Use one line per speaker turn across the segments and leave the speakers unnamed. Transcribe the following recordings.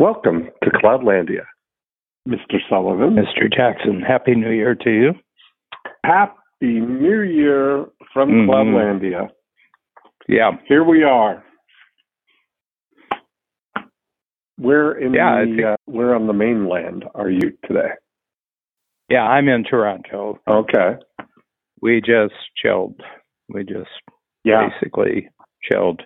Welcome to Cloudlandia, Mr. Sullivan.
Mr. Jackson, Happy New Year to you.
Happy New Year from
Mhm.
Cloudlandia.
Yeah,
Here we are. Where in
Yeah,
the
think-
uh, where on the mainland are you today?
yeah, I'm in Toronto.
Okay.
We just chilled. We just
Yeah.
basically chilled.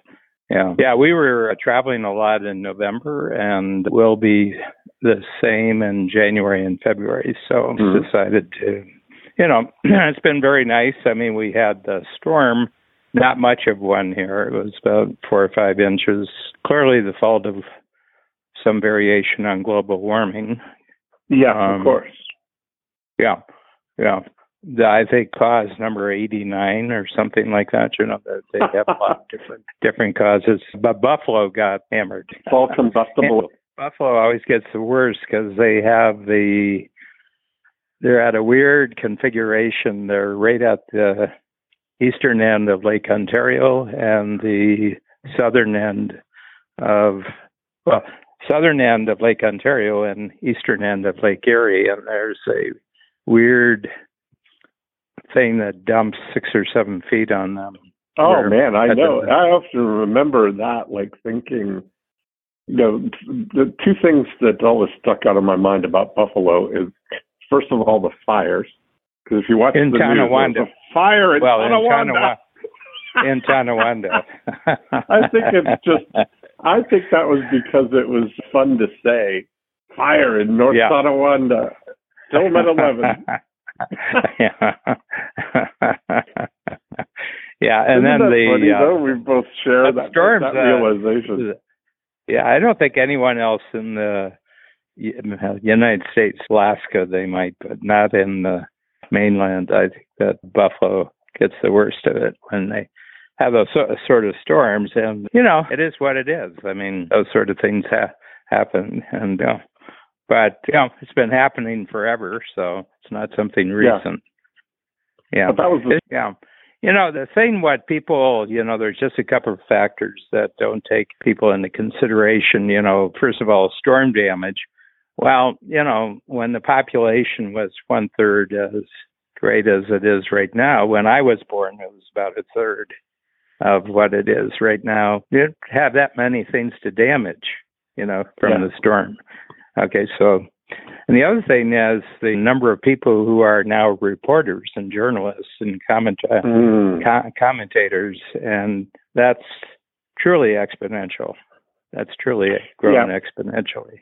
Yeah, yeah. We were uh, traveling a lot in November, and we'll be the same in January and February. So
Mhm.
decided to, you know, it's been very nice. I mean, we had the storm. Not much of one here. It was about four or five inches. Clearly, the fault of some variation on global warming.
Yeah,
Um,
of course.
Yeah, yeah. The, I think cause number eighty nine or something like that. You know they have a lot of different different causes. But Buffalo got hammered.
It's all combustible.
Buffalo always gets the worst because they have the they're at a weird configuration. They're right at the eastern end of Lake Ontario and the southern end of well southern end of Lake Ontario and eastern end of Lake Erie, and there's a weird thing that dumps six or seven feet on them.
Oh man, I know. I often remember that, like thinking, you know, the two things that always stuck out of my mind about Buffalo is, first of all, the fires. Because if you watch
In
the news,
Tonawanda.
a fire in
well, in
Tonawanda.
In Tonawanda.
I think it's just. I think that was because it was fun to say, fire in North
Yeah.
Tonawanda, at eleven.
yeah. yeah, and
Isn't
then the
funny,
uh,
though? We both share
that
that, that
uh,
realization.
yeah, I don't think anyone else in the United States, Alaska, they might, but not in the mainland. I think that Buffalo gets the worst of it when they have those so- sort of storms, and you know, it is what it is. I mean, those sort of things ha- happen, and uh, but you know, it's been happening forever, so it's not something recent. Yeah,
But that was the
yeah. You know, the thing what people, you know, there's just a couple of factors that don't take people into consideration. You know, first of all, storm damage. Well, you know, when the population was one third as great as it is right now, when I was born, it was about a third of what it is right now. You don't have that many things to damage, you know, from
Yeah.
the storm. Okay, so and the other thing is the number of people who are now reporters and journalists and comment, uh,
Mm.
co- commentators, and that's truly exponential. That's truly grown exponentially.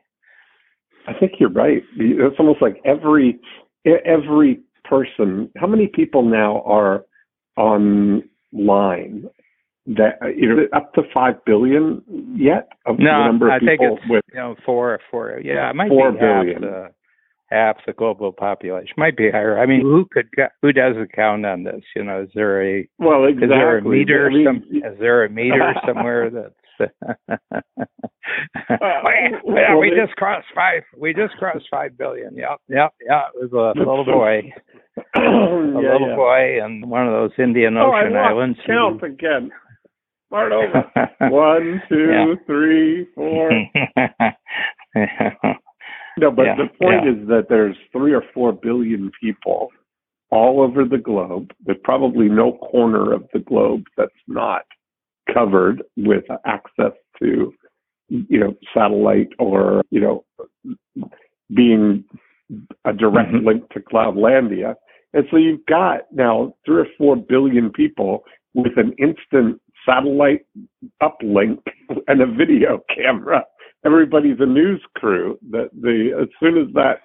I think you're right. It's almost like every every person. How many people now are online? That uh, you know, up to five billion yet of the number of
I think
people
it's
with
you know four, four. Yeah, it might
Four
be half the half the global population. Might be higher. I mean, who could who does a count on this? You know, is there a
well exactly.
Is there a meter?
I mean,
some, is there a meter somewhere that's? yeah,
well,
we just crossed five. We just crossed five billion. Yep, yep, yeah. It was a little boy, a
yeah,
little
yeah.
boy, in one of those Indian
Oh, I
Ocean islands.
count again. Start over. One, two,
Yeah.
three, four. No, but
Yeah,
the point is that there's three or four billion people all over the globe. There's probably no corner of the globe that's not covered with access to, you know, satellite or, you know, being a direct
Mhm.
link to Cloudlandia. And so you've got now three or four billion people with an instant satellite uplink and a video camera everybody's a news crew. That the as soon as that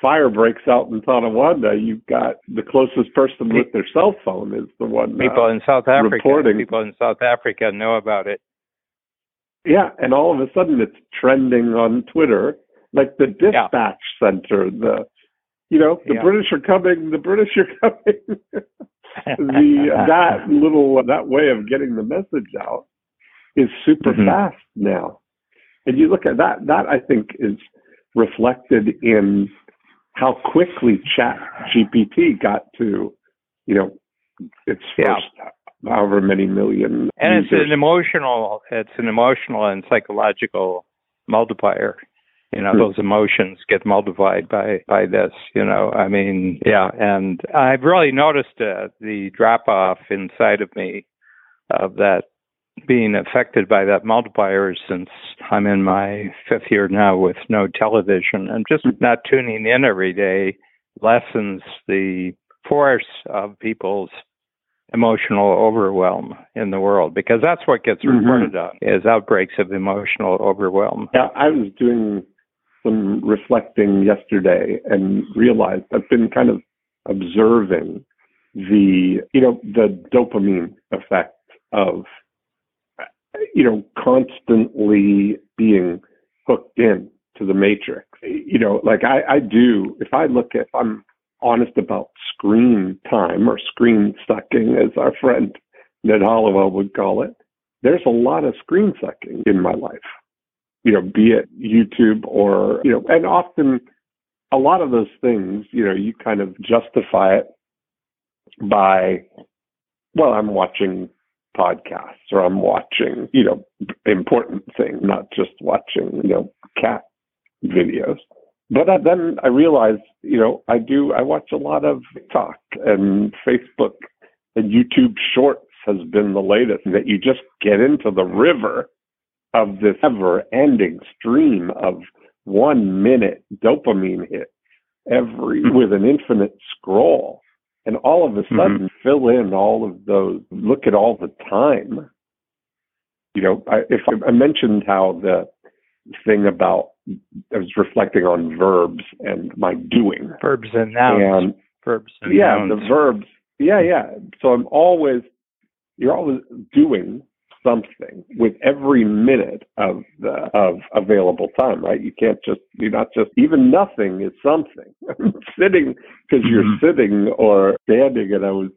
fire breaks out in Tonawanda, you've got the closest person with their cell phone is the one. uh,
people in South Africa.
reporting.
People in South Africa know about it.
yeah, and all of a sudden it's trending on Twitter, like the dispatch center. The you know the
Yeah.
British are coming. The British are coming. the uh, that little uh, that way of getting the message out is super
Mhm.
fast now. And you look at that that I think is reflected in how quickly Chat GPT got to, you know, its
Yeah.
first uh, however many million
and it's an emotional it's an emotional and psychological multiplier you know those emotions get multiplied by by this you know i mean yeah. And i've really noticed uh, the drop off inside of me of that being affected by that multiplier since i'm in my fifth year now with no television. And just not tuning in every day lessens the force of people's emotional overwhelm in the world because that's what gets
Mm-hmm.
reported on is outbreaks of emotional overwhelm.
Yeah, I was doing some reflecting yesterday and realized I've been kind of observing the, you know, the dopamine effect of, you know, constantly being hooked in to the matrix. You know, like I, I do, if I look at, I'm honest about screen time or screen sucking, as our friend Ned Hallowell would call it, there's a lot of screen sucking in my life you know, be it YouTube or, you know, and often a lot of those things, you know, you kind of justify it by, well, I'm watching podcasts or I'm watching, you know, important things, not just watching, you know, cat videos. But then I realized, you know, I do, I watch a lot of TikTok and Facebook and YouTube Shorts has been the latest that you just get into the river of this ever ending stream of one minute dopamine hit every hmm. with an infinite scroll. And all of a hmm. sudden fill in all of those, look at all the time. You know, I, if I, I mentioned how the thing about, I was reflecting on verbs and my doing.
verbs and nouns
And
verbs and
yeah,
nouns.
the verbs. Yeah, yeah. So I'm always, you're always doing something with every minute of the of available time, right? You can't just you're not just even nothing is something. sitting because you're
Mhm.
sitting or standing, and I was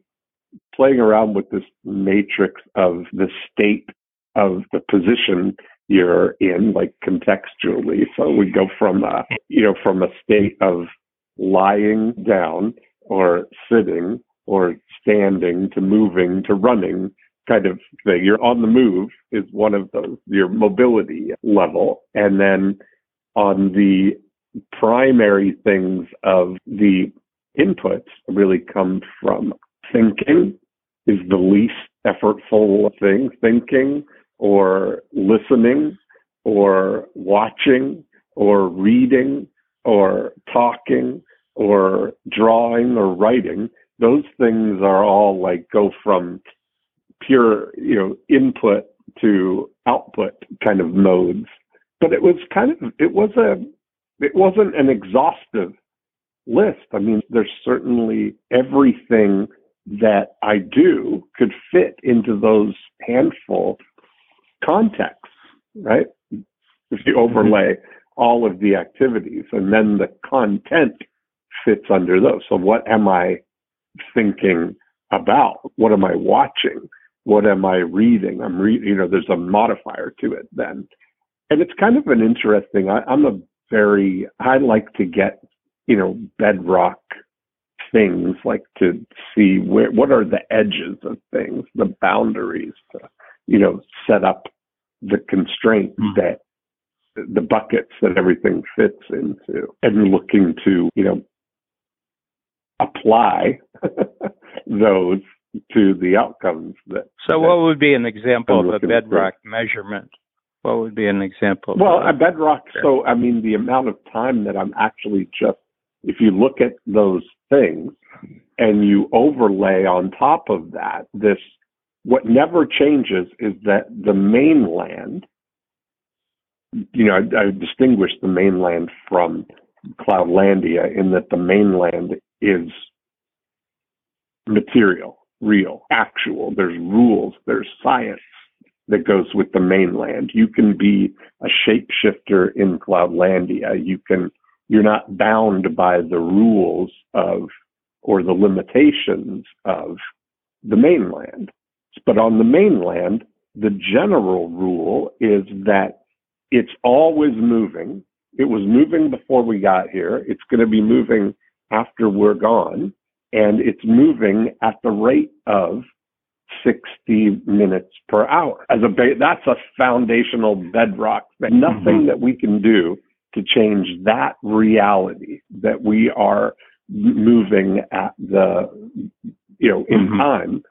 playing around with this matrix of the state of the position you're in, like contextually. So we go from a you know from a state of lying down or sitting or standing to moving to running kind of thing. You're on the move is one of those, your mobility level. And then on the primary things of the inputs really come from thinking is the least effortful thing, thinking or listening or watching or reading or talking or drawing or writing. Those things are all like go from pure, you know, input to output kind of modes. But it was kind of, it was a, it wasn't an exhaustive list. I mean, there's certainly everything that I do could fit into those handful contexts, right? If you overlay all of the activities and then the content fits under those. So what am I thinking about? What am I watching? What am I reading? I'm reading, you know, there's a modifier to it then. And it's kind of an interesting, I, I'm a very, I like to get, you know, bedrock things, like to see where, what are the edges of things, the boundaries to, you know, set up the constraints
Mhm.
that the buckets that everything fits into and looking to, you know, apply those to the outcomes that
So,
that-
what would be an example of a bedrock measurement? What would be an example?
Well, a bedrock. So, I mean, the amount of time that I'm actually just, if you look at those things and you overlay on top of that, this, what never changes is that the mainland, you know, I, I distinguish the mainland from Cloudlandia in that the mainland is material, real, actual. There's rules, there's science that goes with the mainland. You can be a shapeshifter in Cloudlandia. You can you're not bound by the rules of or the limitations of the mainland. But on the mainland, the general rule is that it's always moving. It was moving before we got here. It's going to be moving after we're gone. And it's moving at the rate of 60 minutes per hour. As a ba- that's a foundational bedrock thing. Nothing that we can do to change that reality that we are moving at the, you know, in mm-hmm. time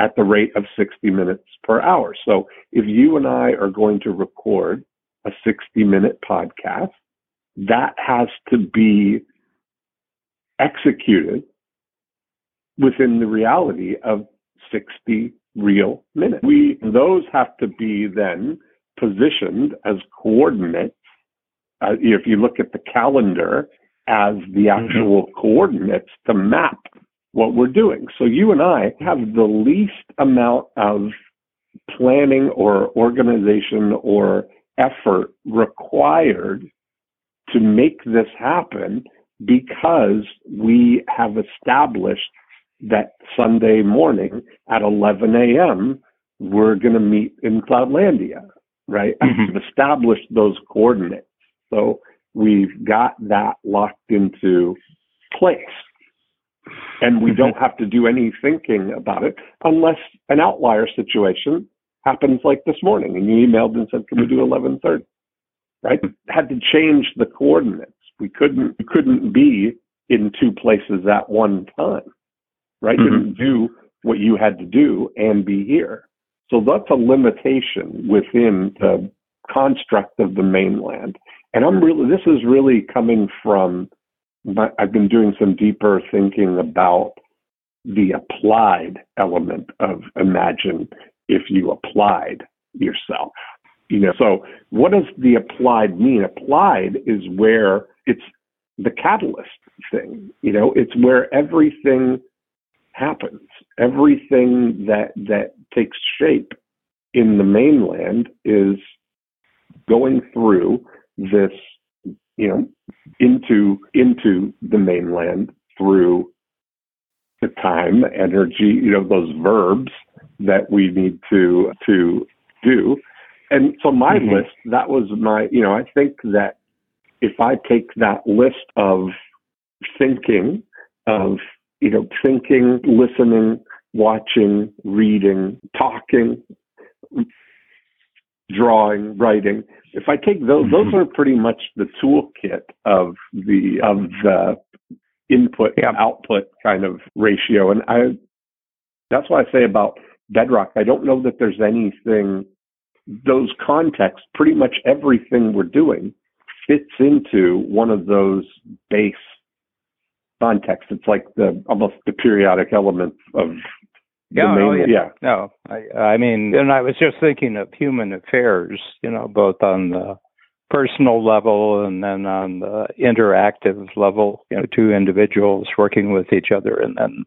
at the rate of 60 minutes per hour. So if you and I are going to record a 60 minute podcast, that has to be executed within the reality of 60 real minutes. We, those have to be then positioned as coordinates. Uh, if you look at the calendar as the mm-hmm. actual mm-hmm. coordinates to map what we're doing. So you and I have the least amount of planning or organization or effort required to make this happen because we have established that Sunday morning at 11 a.m. we're going to meet in Cloudlandia, right? Mm-hmm. We've established those coordinates. So we've got that locked into place. And we mm-hmm. don't have to do any thinking about it unless an outlier situation happens like this morning and you emailed and said, can we do 1130? Right? Had to change the coordinates. We couldn't, we couldn't be in two places at one time right? Mm-hmm. Didn't do what you had to do and be here. So that's a limitation within the construct of the mainland. And I'm really, this is really coming from, my, I've been doing some deeper thinking about the applied element of imagine if you applied yourself. You know, so what does the applied mean? Applied is where it's the catalyst thing. You know, it's where everything happens. Everything that that takes shape in the mainland is going through this, you know, into into the mainland through the time, energy, you know, those verbs that we need to to do. And so my mm-hmm. list, that was my, you know, I think that if I take that list of thinking of you know, thinking, listening, watching, reading, talking, drawing, writing. If I take those, mm-hmm. those are pretty much the toolkit of the of the input yeah. output kind of ratio. And I that's why I say about Bedrock, I don't know that there's anything those contexts, pretty much everything we're doing fits into one of those base context. It's like the almost the periodic element of
yeah, oh, main, oh, yeah, yeah. No, I, I mean, and I was just thinking of human affairs, you know, both on the personal level and then on the interactive level, you know, two individuals working with each other and then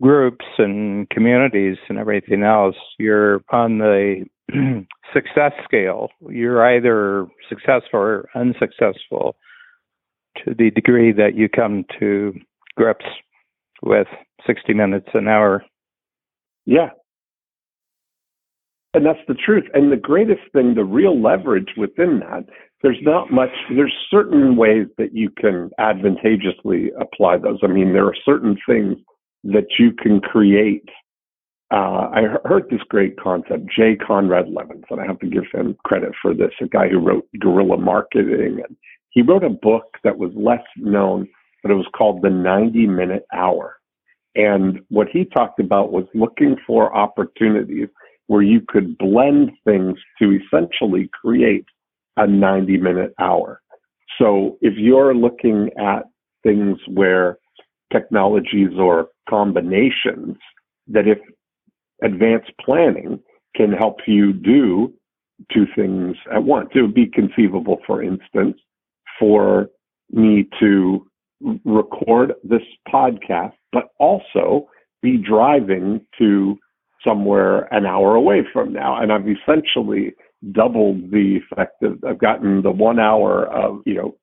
groups and communities and everything else. You're on the success scale. You're either successful or unsuccessful to the degree that you come to grips with 60 minutes an hour.
Yeah. And that's the truth. And the greatest thing, the real leverage within that, there's not much, there's certain ways that you can advantageously apply those. I mean, there are certain things that you can create. Uh, I heard this great concept, Jay Conrad Levinson. I have to give him credit for this, a guy who wrote Guerrilla Marketing. And he wrote a book that was less known but it was called the 90 minute hour. And what he talked about was looking for opportunities where you could blend things to essentially create a 90 minute hour. So if you're looking at things where technologies or combinations that if advanced planning can help you do two things at once, it would be conceivable, for instance, for me to record this podcast, but also be driving to somewhere an hour away from now. And I've essentially doubled the effect of, I've gotten the one hour of, you know,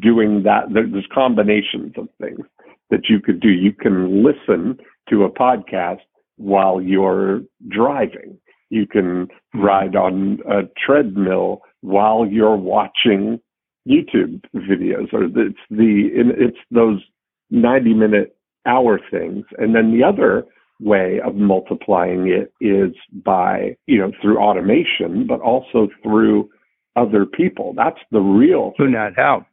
doing that. There's combinations of things that you could do. You can listen to a podcast while you're driving. You can ride on a treadmill while you're watching YouTube videos, or it's the it's those ninety minute hour things, and then the other way of multiplying it is by you know through automation, but also through other people. That's the real.
Who not how?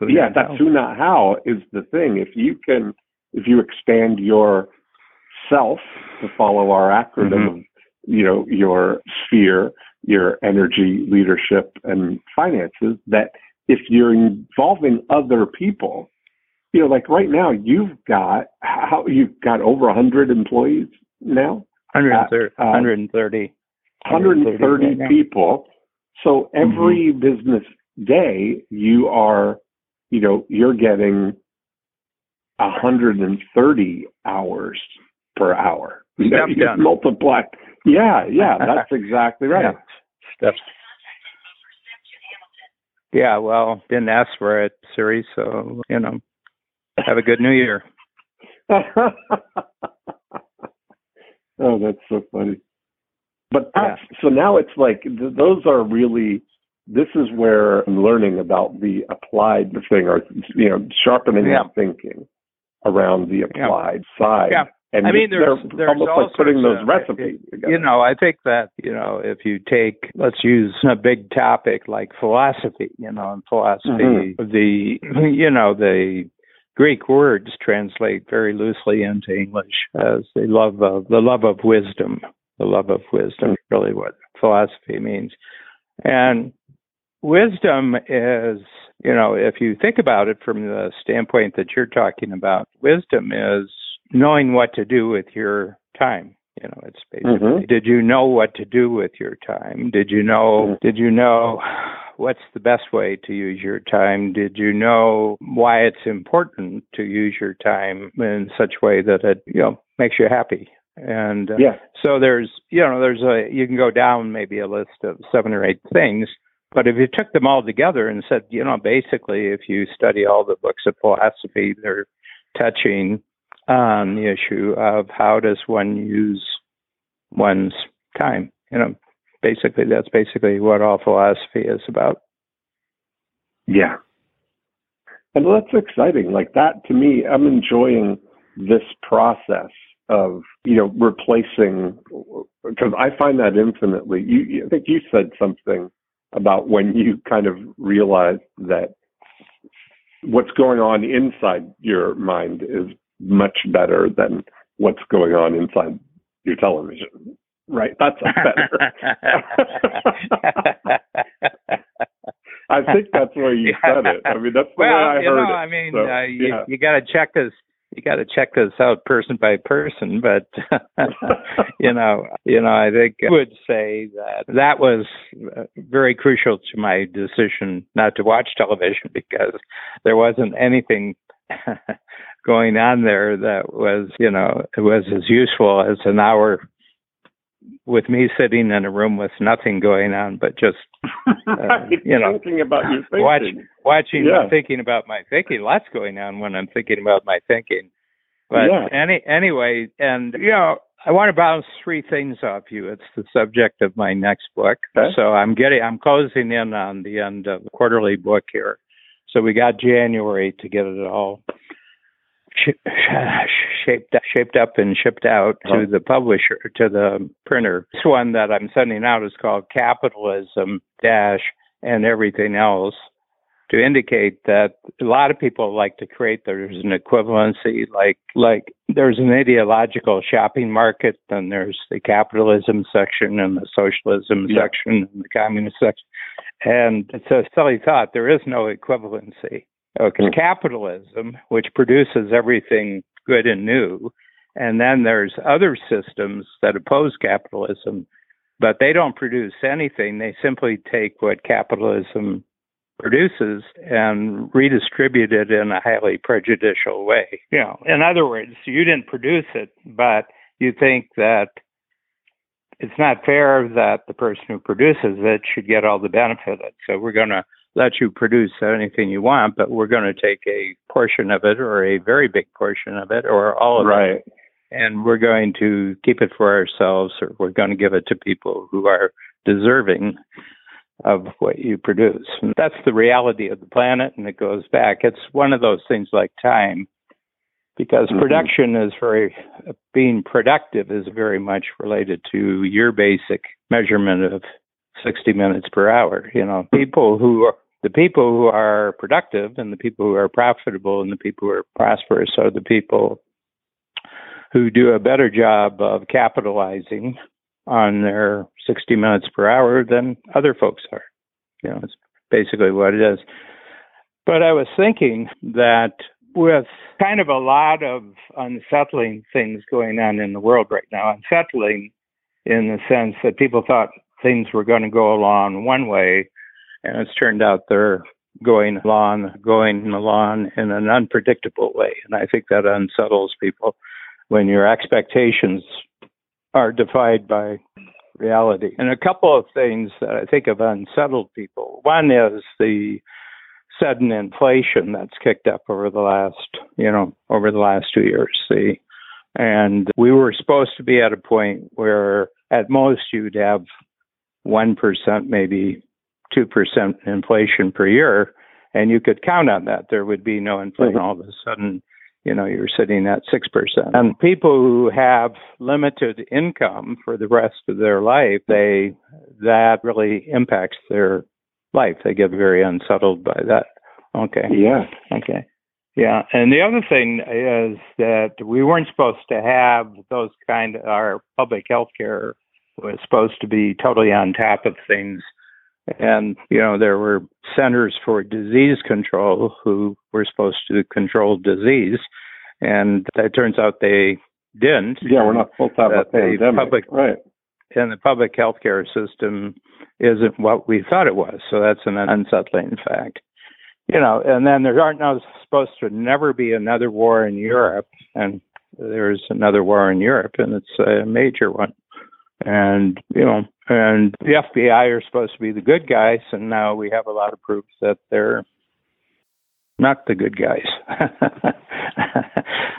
Who
yeah,
not
that's
how.
who not how is the thing. If you can, if you expand your self to follow our acronym
Mhm.
of, you know, your sphere, your energy, leadership, and finances, that if you're involving other people, you know, like right now, you've got how you've got over a hundred employees now.
130,
uh,
130.
130
right now.
people. So every
Mm-hmm.
business day, you are, you know, you're getting 130 hours per hour.
Stuff
you multiply. Yeah, yeah, that's exactly right.
Yeah. Stuff. Yeah, well, didn't ask for it, Siri, so, you know, have a good new year.
oh, that's so funny. But uh, that's, so now it's like th- those are really. This is where I'm learning about the applied thing, or you know, sharpening
Yeah.
our thinking around the
Yeah.
applied side.
Yeah.
And
I mean, there's,
they're
there's
almost like putting those
of-
recipes together.
You know, I think that, you know, if you take, let's use a big topic like philosophy, you know, and philosophy,
Mm-hmm.
the, you know, the Greek words translate very loosely into English as the love of, the love of wisdom, the love of wisdom, really what philosophy means. And wisdom is, you know, if you think about it from the standpoint that you're talking about, wisdom is knowing what to do with your time. You know, it's basically
Mhm.
did you know what to do with your time? Did you know
Mhm.
did you know what's the best way to use your time? Did you know why it's important to use your time in such a way that it, you know, makes you happy? And uh,
yeah,
so there's, you know, there's a, you can go down maybe a list of seven or eight things, but if you took them all together and said, you know, basically, if you study all the books of philosophy, they're touching on the issue of how does one use one's time. You know, basically, that's basically what all philosophy is about.
yeah. And that's exciting. Like that to me, I'm enjoying this process of you know replacing because I find that infinitely. You- I think you said something about when you kind of realize that what's going on inside your mind is much better than what's going on inside your television. Right? That's better. I think that's where you said it. I mean, that's the
well,
way I
you
heard
know,
it.
I mean,
So,
uh, you,
yeah.
you got to check this. You got to check this out person by person, but you know, you know, I think I would say that that was uh, very crucial to my decision not to watch television because there wasn't anything going on there that was, you know, it was as useful as an hour with me sitting in a room with nothing going on but just uh, you know,
thinking about your thinking.
watch, watching
Yeah.
thinking about my thinking lots going on when i'm thinking about my thinking but
Yeah.
any anyway and you know i want to bounce three things off you it's the subject of my next book
Okay.
so i'm getting i'm closing in on the end of the quarterly book here so we got january to get it all shaped shaped up and shipped out to the publisher to the printer. This one that i'm sending out is called capitalism dash and everything else to indicate that a lot of people like to create there's an equivalency like like there's an ideological shopping market then there's the capitalism section and the socialism
Yeah.
section and the communist section. And it's a silly thought there is no equivalency okay
Mm.
capitalism which produces everything good and new and then there's other systems that oppose capitalism but they don't produce anything they simply take what capitalism produces and redistribute it in a highly prejudicial way. You know, in other words, you didn't produce it, but you think that it's not fair that the person who produces it should get all the benefit of it. So we're going to let you produce anything you want, but we're going to take a portion of it or a very big portion of it or all of it and we're going to keep it for ourselves or we're going to give it to people who are deserving of what you produce. And that's the reality of the planet and it goes back. It's one of those things like time because
Mhm.
production is very being productive is very much related to your basic measurement of 60 minutes per hour. You know, people who are the people who are productive and the people who are profitable and the people who are prosperous are the people who do a better job of capitalizing on their 60 minutes per hour than other folks are. You know, it's basically what it is. But I was thinking that with kind of a lot of unsettling things going on in the world right now, unsettling in the sense that people thought things were going to go along one way, and it's turned out they're going along, going along in an unpredictable way. And I think that unsettles people when your expectations are defied by reality. And a couple of things that I think have unsettled people. One is the sudden inflation that's kicked up over the last, you know, over the last two years. The and we were supposed to be at a point where at most you'd have one percent, maybe two percent inflation per year, and you could count on that. There would be no inflation. All of a sudden, you know, you're sitting at 6%. And people who have limited income for the rest of their life, they, that really impacts their life. They get very unsettled by that. Okay.
Yeah.
Okay. Yeah. And the other thing is that we weren't supposed to have those kind of, our public health care was supposed to be totally on top of things and, you know, there were centers for disease control who were supposed to control disease. And it turns out they didn't.
Yeah, we're not have a pandemic. Public, right.
And the public healthcare system isn't what we thought it was. So that's an unsettling fact. You know, and then there aren't no, supposed to never be another war in Europe. And there's another war in Europe, and it's a major one and you know, and the FBI are supposed to be the good guys, and now we have a lot of proof that they're not the good guys.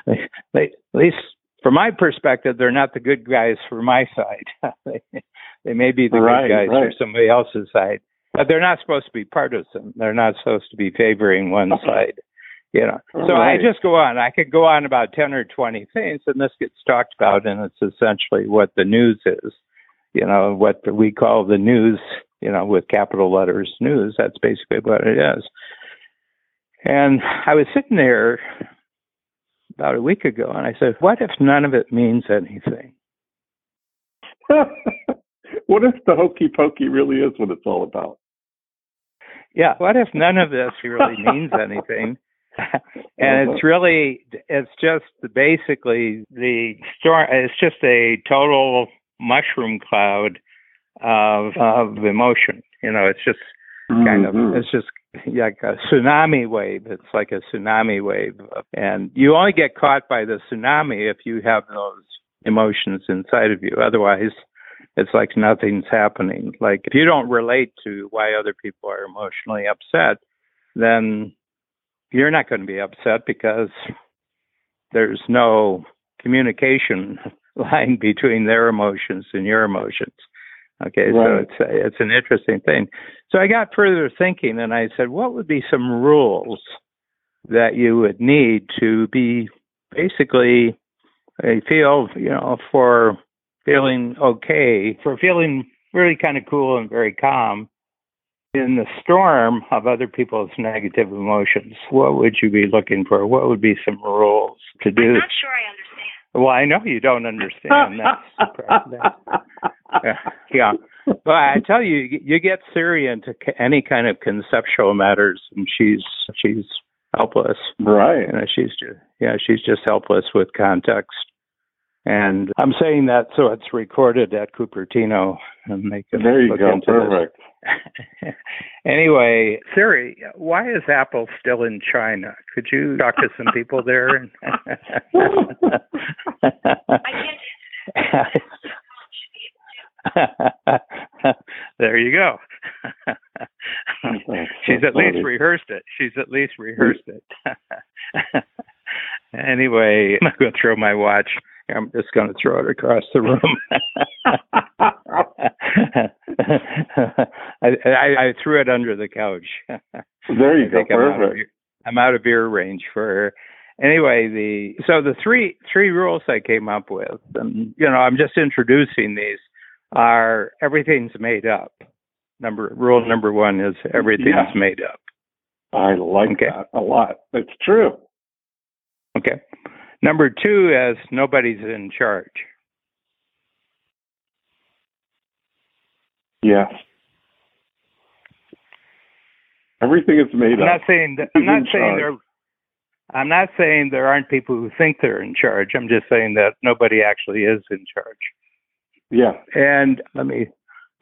they, they, at least from my perspective, they're not the good guys for my side. they, they may be the right, good guys right. for somebody else's side, but they're not supposed to be partisan. They're not supposed to be favoring one side. You know, so right. I just go on. I could go on about ten or twenty things, and this gets talked about, and it's essentially what the news is. You know, what we call the news. You know, with capital letters, news. That's basically what it is. And I was sitting there about a week ago, and I said, "What if none of it means anything?"
what if the hokey pokey really is what it's all about?
Yeah, what if none of this really means anything? and it's really it's just basically the storm it's just a total mushroom cloud of of emotion you know it's just kind of mm-hmm. it's just like a tsunami wave. It's like a tsunami wave. And you only get caught by the tsunami if you have those emotions inside of you. Otherwise it's like nothing's happening. Like if you don't relate to why other people are emotionally upset then you're not going to be upset because there's no communication line between their emotions and your emotions. Okay, right. so it's it's an interesting thing. So I got further thinking, and I said, what would be some rules that you would need to be basically a feel, you know, for feeling okay, for feeling really kind of cool and very calm in the storm of other people's negative emotions, what would you be looking for? What would be some rules to do?
I'm not sure I understand.
Well, I know you don't understand. That's yeah. But I tell you, you get Siri into any kind of conceptual matters, and she's she's helpless.
Right.
You know, she's just yeah, she's just helpless with context. And I'm saying that so it's recorded at Cupertino, and they can
there you
look
go.
into
Perfect.
This. anyway, Siri, why is Apple still in China? Could you talk to some people there? there you go. She's at least rehearsed it. She's at least rehearsed it. anyway, I'm going to throw my watch I'm just going to throw it across the room. I, I, I, threw it under the couch.
There you go.
Perfect. I'm out, of, I'm out of ear range for her. Anyway, the so the three three rules I came up with, and you know, I'm just introducing these, are everything's made up. Number rule number one is everything's
Yeah.
made up.
I like
Okay.
that a lot. It's true.
Okay. Number two is nobody's in charge.
Yes. Everything is made
I'm
up.
not saying that, I'm not saying
charge?
there. I'm not saying there aren't people who think they're in charge. I'm just saying that nobody actually is in charge.
Yeah.
And let me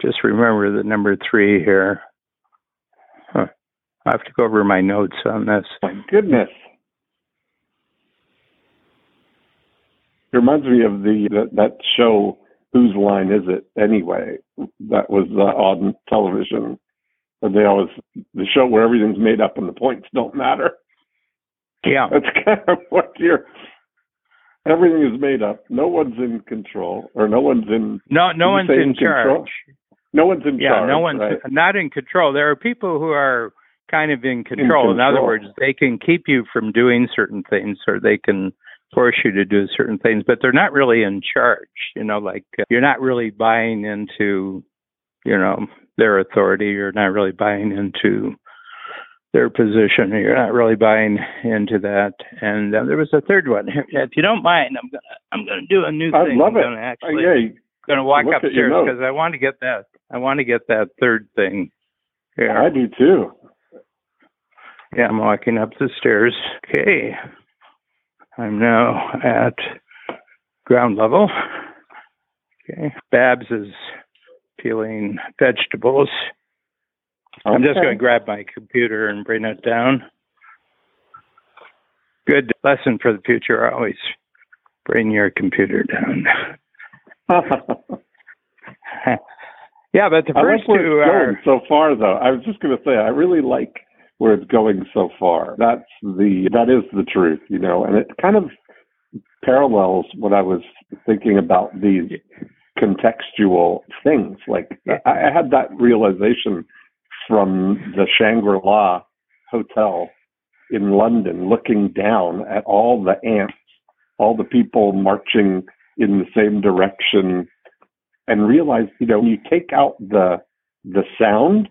just remember the number three here. Huh. I have to go over my notes on this.
My goodness. It reminds me of the that, that show Whose Line Is It Anyway? That was uh, on television. And they always the show where everything's made up and the points don't matter.
Yeah.
That's kind of what you're everything is made up. No one's in control or no one's in
No, no one's in
in control?
charge.
no one's in
Yeah,
charge.
Yeah, no one's
right?
not in control. There are people who are kind of in control. In, other words, they can keep you from doing certain things or they can force you to do certain things, but they're not really in charge. You know, like uh, you're not really buying into, you know, their authority. You're not really buying into their position. You're not really buying into that. And uh, there was a third one. If you don't mind, I'm gonna I'm gonna do a new
I
thing.
love
I'm
it.
gonna
Uh,
actually
yeah,
going to walk
Look
upstairs because I want to get that. I want to get that third thing. Here.
I do too.
Yeah, I'm walking up the stairs. Okay. I'm now at ground level. Okay. Babs is peeling vegetables. I'm just going to grab my computer and bring it down. Good lesson for the future. Always bring your computer down. yeah, but the
I
first
like
two are.
so far, though. I was just going to say, I really like where it's going so far. That's the that is the truth, you know, and it kind of parallels what I was thinking about these contextual things. Like I, I had that realization from the Shangri La Hotel in London, looking down at all the ants, all the people marching in the same direction and realize, you know, you take out the the sound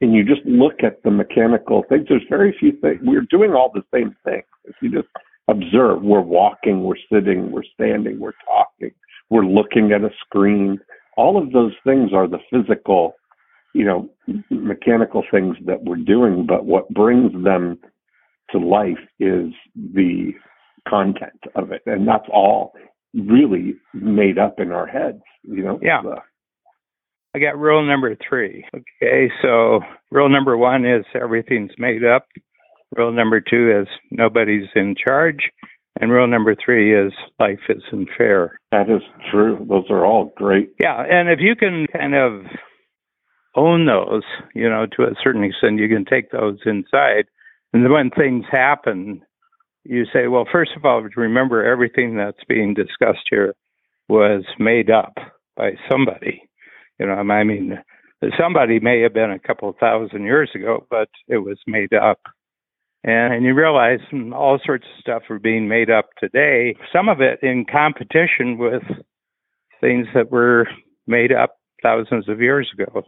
and you just look at the mechanical things. There's very few things. We're doing all the same things. If you just observe, we're walking, we're sitting, we're standing, we're talking, we're looking at a screen. All of those things are the physical, you know, mechanical things that we're doing. But what brings them to life is the content of it, and that's all really made up in our heads. You know.
Yeah.
The-
I got rule number three. Okay, so rule number one is everything's made up. Rule number two is nobody's in charge. And rule number three is life isn't fair.
That is true. Those are all great.
Yeah, and if you can kind of own those, you know, to a certain extent, you can take those inside. And when things happen, you say, well, first of all, remember everything that's being discussed here was made up by somebody. You know, I mean, somebody may have been a couple of thousand years ago, but it was made up. And, and you realize all sorts of stuff are being made up today, some of it in competition with things that were made up thousands of years ago.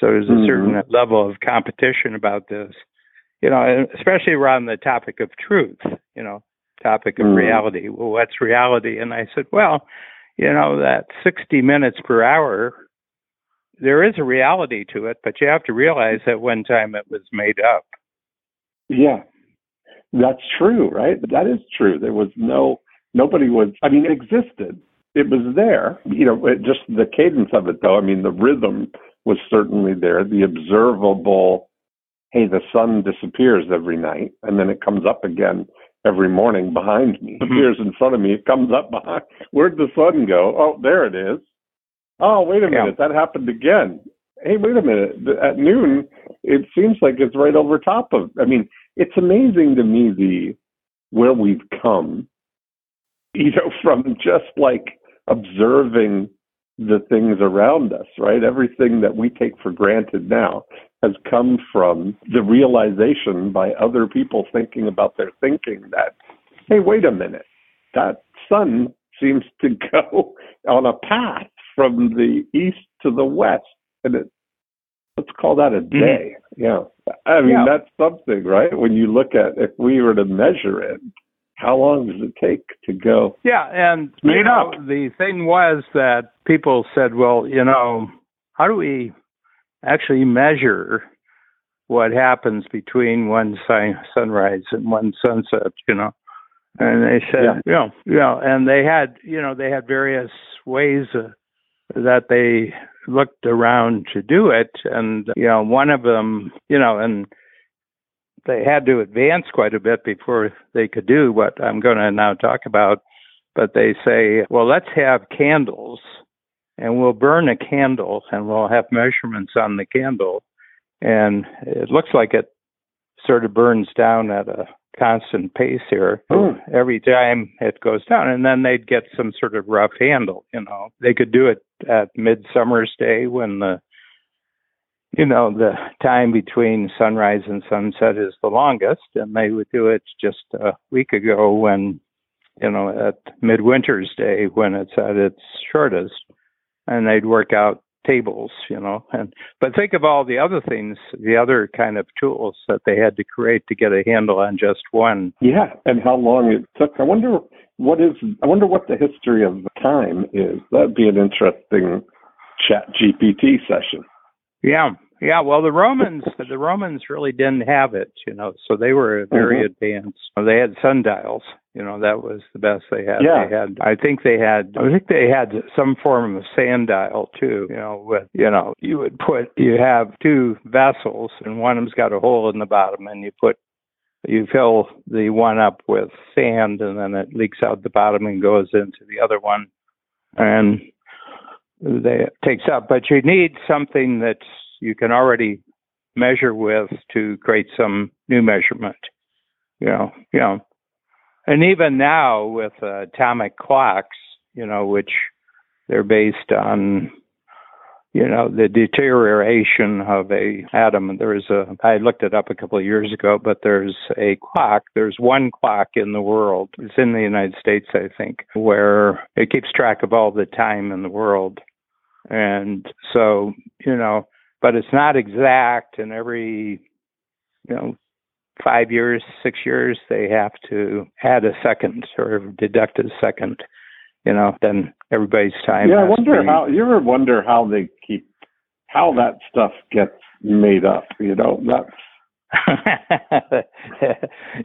So there's a
Mhm.
certain level of competition about this, you know, especially around the topic of truth, you know, topic of
Mhm.
reality. Well, what's reality? And I said, well, you know, that 60 minutes per hour, there is a reality to it, but you have to realize that one time it was made up.
Yeah. That's true, right? That is true. There was no, nobody was, I mean, it existed. It was there. You know, it, just the cadence of it, though. I mean, the rhythm was certainly there. The observable, hey, the sun disappears every night and then it comes up again every morning behind me. It
Mhm.
appears in front of me. It comes up behind. Where'd the sun go? Oh, there it is. Oh, wait a
Yeah.
minute. That happened again. Hey, wait a minute. At noon, it seems like it's right over top of. I mean, it's amazing to me the where we've come. You know, from just like observing the things around us, right? Everything that we take for granted now has come from the realization by other people thinking about their thinking that, hey, wait a minute, that sun seems to go on a path from the east to the west, and it let's call that a
Mm-hmm.
day. Yeah. I mean,
Yeah.
that's something, right? When you look at if we were to measure it, how long does it take to go?
Yeah, and
made
know,
up.
the thing was that people said, "Well, you know, how do we actually measure what happens between one sun- sunrise and one sunset?" You know, and they said,
Yeah.
you know, you know, and they had, you know, they had various ways uh, that they looked around to do it, and you know, one of them, you know, and they had to advance quite a bit before they could do what I'm going to now talk about. But they say, well, let's have candles and we'll burn a candle and we'll have measurements on the candle. And it looks like it sort of burns down at a constant pace here
Hmm.
every time it goes down. And then they'd get some sort of rough handle, you know. They could do it at midsummer's day when the you know, the time between sunrise and sunset is the longest, and they would do it just a week ago when, you know, at midwinter's day when it's at its shortest, and they'd work out tables, you know. And but think of all the other things, the other kind of tools that they had to create to get a handle on just one.
Yeah, and how long it took. I wonder what is. I wonder what the history of the time is. That'd be an interesting Chat GPT session.
Yeah, yeah. Well, the Romans, the Romans really didn't have it, you know, so they were very
Mhm.
advanced. They had sundials, you know, that was the best they had.
Yeah.
They had, I think they had, I think they had some form of sand dial too, you know, with, you know, you would put, you have two vessels, and one of them's got a hole in the bottom, and you put you fill the one up with sand and then it leaks out the bottom and goes into the other one and they it takes up but you need something that you can already measure with to create some new measurement you know you know. And even now with uh, atomic clocks you know which they're based on you know the deterioration of a atom. There's a i looked it up a couple of years ago but there's a clock there's one clock in the world. It's in the united states i think where it keeps track of all the time in the world. And so you know but it's not exact and every you know five years six years they have to add a second or deduct a second you know then everybody's time
yeah, I wonder how. You ever wonder how they keep how that stuff gets made up? You know, that's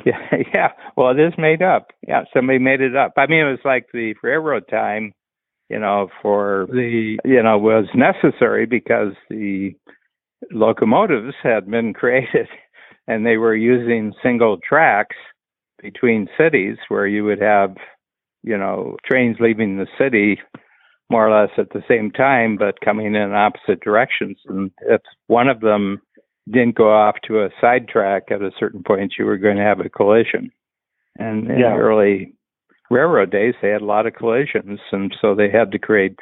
yeah, yeah. Well, it is made up. Yeah, somebody made it up. I mean, it was like the railroad time, you know, for the, you know, was necessary because the locomotives had been created and they were using single tracks between cities where you would have, you know, trains leaving the city more or less at the same time, but coming in opposite directions. And if one of them didn't go off to a sidetrack at a certain point, you were going to have a collision. And in
Yeah.
the early railroad days, they had a lot of collisions, and so they had to create.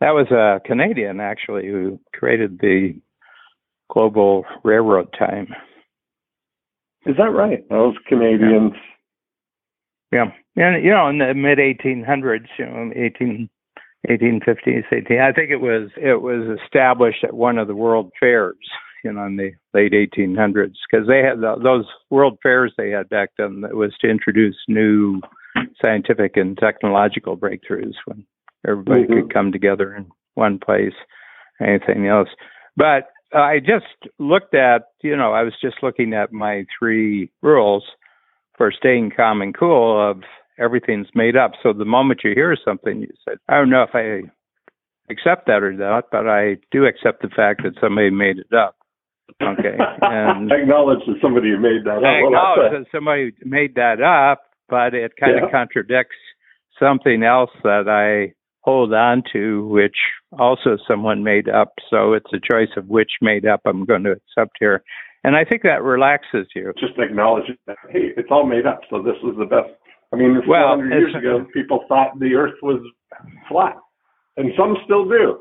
That was a Canadian actually who created the global railroad time.
is that right? Those Canadians.
Yeah, and you know, in the mid 1800s, you know, 18, 1850s, 18. I think it was it was established at one of the world fairs, you know, in the late 1800s, because they had the, those world fairs they had back then. That was to introduce new scientific and technological breakthroughs when everybody
Mhm.
could come together in one place. Anything else, but I just looked at, you know, I was just looking at my three rules for staying calm and cool of everything's made up. So the moment you hear something, you said, I don't know if I accept that or not, but I do accept the fact that somebody made it up. Okay. And
acknowledge that somebody made that up.
I acknowledge that somebody made that up, but it kind of
Yeah.
contradicts something else that I hold on to, which also someone made up. So it's a choice of which made up I'm going to accept here. And I think that relaxes you.
just acknowledge that hey, it's all made up. So this is the best. I mean,
Well,
400 years ago, people thought the Earth was flat, and some still do.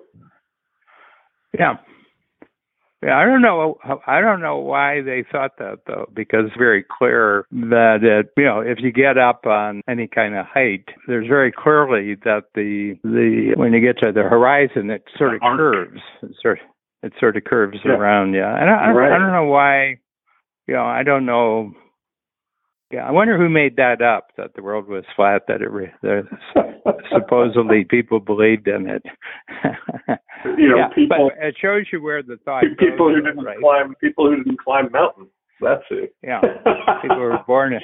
Yeah. Yeah, I don't know. I don't know why they thought that though, because it's very clear that it, you know, if you get up on any kind of height, there's very clearly that the the when you get to the horizon, it sort of curves. It sort It sort of curves
Yeah.
around, yeah. And I, I,
Right.
I don't know why. You know, I don't know. Yeah, I wonder who made that up that the world was flat. That it re, supposedly people believed in it.
you know,
yeah,
people
but it shows you where the thought.
people who didn't
right?
climb people who didn't climb mountains. That's it.
Yeah, people who were born in.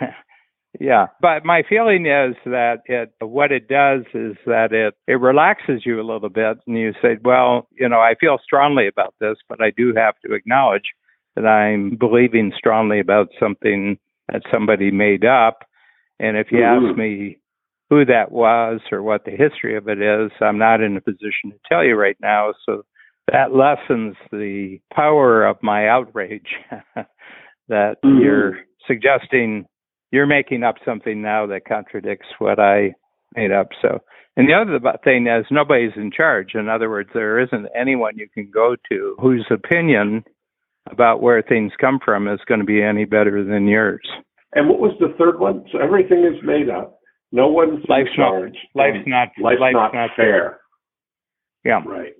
yeah, but my feeling is that it what it does is that it it relaxes you a little bit, and you say, well, you know, I feel strongly about this, but I do have to acknowledge that I'm believing strongly about something that somebody made up, and if you
Mhm.
ask me who that was or what the history of it is, I'm not in a position to tell you right now. So that lessens the power of my outrage that
Mhm.
you're suggesting you're making up something now that contradicts what I made up. So, and the other thing is nobody's in charge. In other words, there isn't anyone you can go to whose opinion about where things come from is going to be any better than yours.
And what was the third one? So everything is made up. No one's in
Life's not life's not
life's, not, fair.
Yeah.
Right.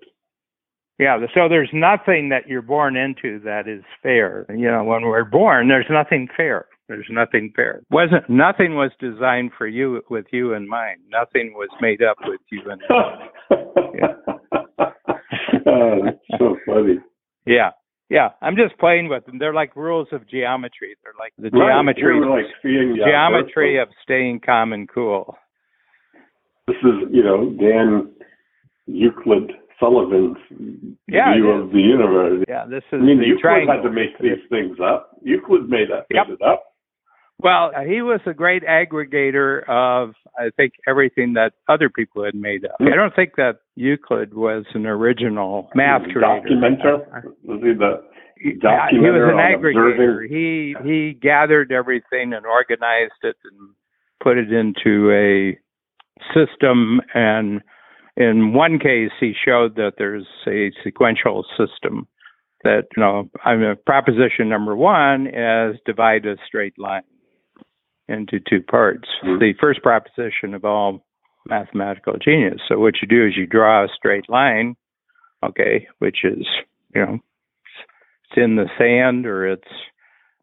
Yeah, so there's nothing that you're born into that is fair. You know, when we're born, there's nothing fair. There's nothing fair. Wasn't nothing was designed for you with you in mind. Nothing was made up with you in mind.
oh, that's so funny.
Yeah. Yeah, I'm just playing with them. They're like rules of geometry. They're like the
Right.
geometry
We like seeing the
geometry of staying calm and cool.
This is, you know, Dan Euclid Sullivan's
Yeah,
view of the universe.
Yeah, this is
I mean, Euclid
triangle.
had to make these things up. Euclid made that
Yep.
made it up.
Well, he was a great aggregator of, I think, everything that other people had made up. I don't think that Euclid was an original math creator.
Documenter. Was he the
Yeah, he was an aggregator.
observing?
He he gathered everything and organized it and put it into a system. And in one case, he showed that there's a sequential system. That you know, I mean, proposition number one is divide a straight line into two parts.
Mhm.
The first proposition of all mathematical genius. So what you do is you draw a straight line, okay, which is you know it's in the sand or it's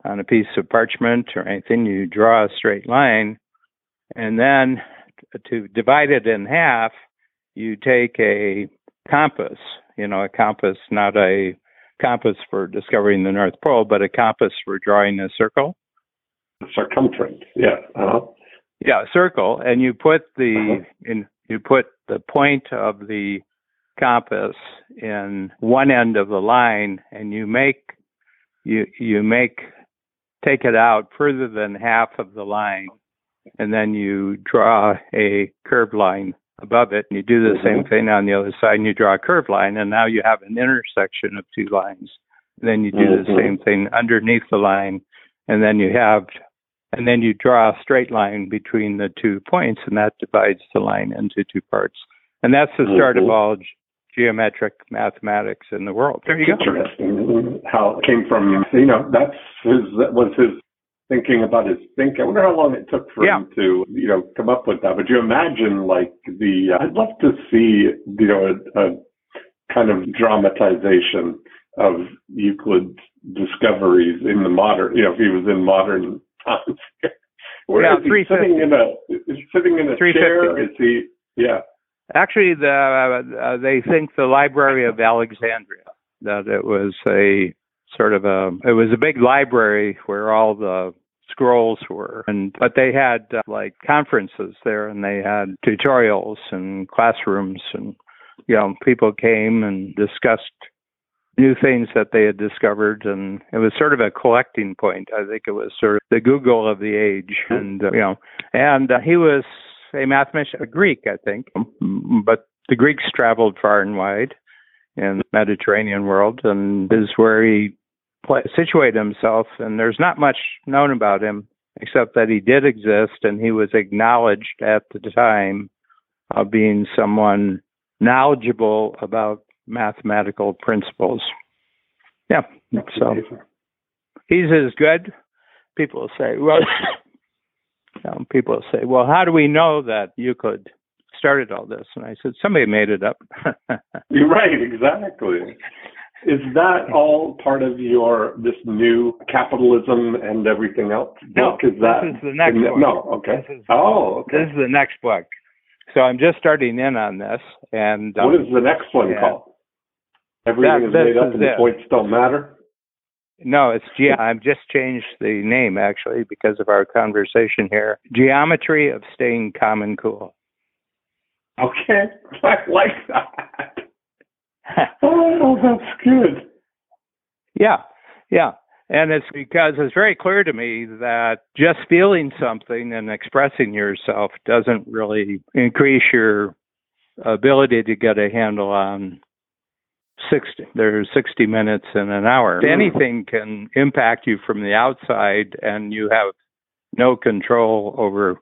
on a piece of parchment or anything, you draw a straight line. And then to divide it in half, you take a compass, you know, a compass, not a compass for discovering the North Pole, but a compass for drawing a circle.
Circumference. Yeah. Uh-huh.
Yeah, a circle, and you put the
Uh-huh.
in you put the point of the compass in one end of the line, and you make you you make take it out further than half of the line, and then you draw a curved line above it, and you do the same
Mhm.
thing on the other side, and you draw a curved line, and now you have an intersection of two lines. And then you do the
Mhm.
same thing underneath the line, and then you have and then you draw a straight line between the two points, and that divides the line into two parts. And that's the start of
Mhm.
all ge- geometric mathematics in the world. There you go.
Interesting how it came from. You know, that's his. That was his thinking about his think. I wonder how long it took for
Yeah.
him to, you know, come up with that. But you imagine, like the. I'd love to see, you know, a, a kind of dramatization of Euclid's discoveries in the modern. You know, if he was in modern times. Where
Yeah,
is he sitting in a? Is sitting in a chair? Is he? Yeah.
Actually, the uh, they think the Library of Alexandria that it was a sort of a it was a big library where all the scrolls were and but they had uh, like conferences there and they had tutorials and classrooms and you know people came and discussed new things that they had discovered and it was sort of a collecting point. I think it was sort of the google of the age and uh, you know and uh, he was a mathematician a greek i think but the greeks traveled far and wide in the mediterranean world and this is where he pla situated himself and there's not much known about him except that he did exist and he was acknowledged at the time of being someone knowledgeable about mathematical principles. Yeah. So he's as good. People say, well, you people say, well, how do we know that Euclid started all this? And I said, somebody made it up.
You're right, exactly. Is that all part of your this new capitalism and everything else
no,
book? Is that
this is the next book.
No, okay.
Is,
oh, okay.
This is the next book. So I'm just starting in on this. And
what
um,
is the next one called? Everything
That-
is made up and the points don't matter.
No, it's ge- I've just changed the name actually because of our conversation here. Geometry of staying calm and cool.
Okay, I like that. Oh, that's good.
yeah, yeah. And it's because it's very clear to me that just feeling something and expressing yourself doesn't really increase your ability to get a handle on 60. There's 60 minutes in an hour. Anything can impact you from the outside, and you have no control over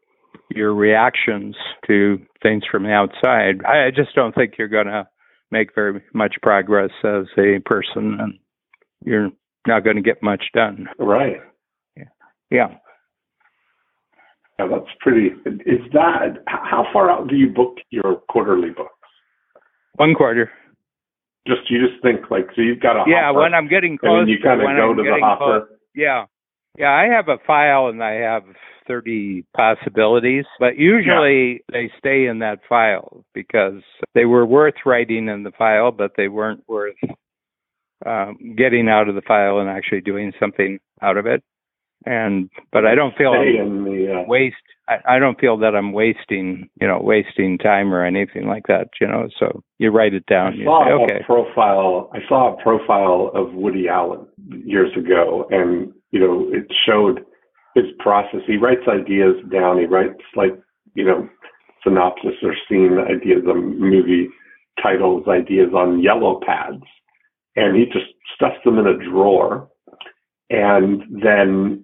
your reactions to things from the outside. I I just don't think you're going to make very much progress as a person, and you're not going to get much done.
Right.
Yeah.
Yeah, that's pretty. Is that how far out do you book your quarterly books?
One quarter.
Just you just think like so you've got a
Yeah,
hopper,
when I'm getting
and
close,
then you kind of go
I'm
to the hopper.
close- Yeah. Yeah, I have a file and I have 30 possibilities, but usually they stay in that file because they were worth writing in the file, but they weren't worth um, getting out of the file and actually doing something out of it. And but I don't feel
the uh,
waste. I, I don't feel that I'm wasting, you know, wasting time or anything like that. You know, so you write it down.
I saw
say,
a
okay,
profile. I saw a profile of Woody Allen years ago, and you know it showed his process. He writes ideas down. He writes like you know synopsis or scene ideas, um, movie titles, ideas on yellow pads, and he just stuffs them in a drawer, and then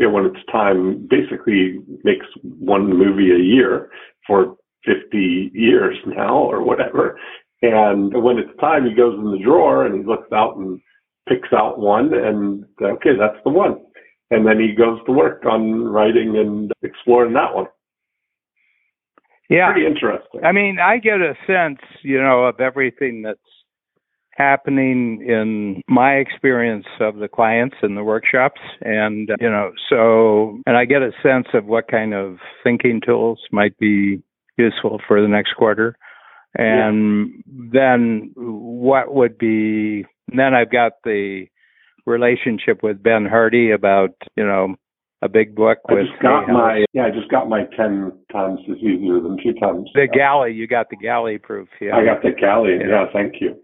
you know, when it's time, basically makes one movie a year for 50 years now or whatever. And when it's time, he goes in the drawer and he looks out and picks out one and okay, that's the one. And then he goes to work on writing and exploring that one.
yeah.
Pretty interesting.
I mean, I get a sense, you know, of everything that's happening in my experience of the clients in the workshops. And, uh, you know, so, and I get a sense of what kind of thinking tools might be useful for the next quarter. And then what would be, then I've got the relationship with Ben Hardy about, you know, a big book
I
with
just got my yeah, I just got my ten times is easier than two times.
the galley. You got the galley proof. Yeah.
I got the galley.
Yeah.
Yeah, thank you.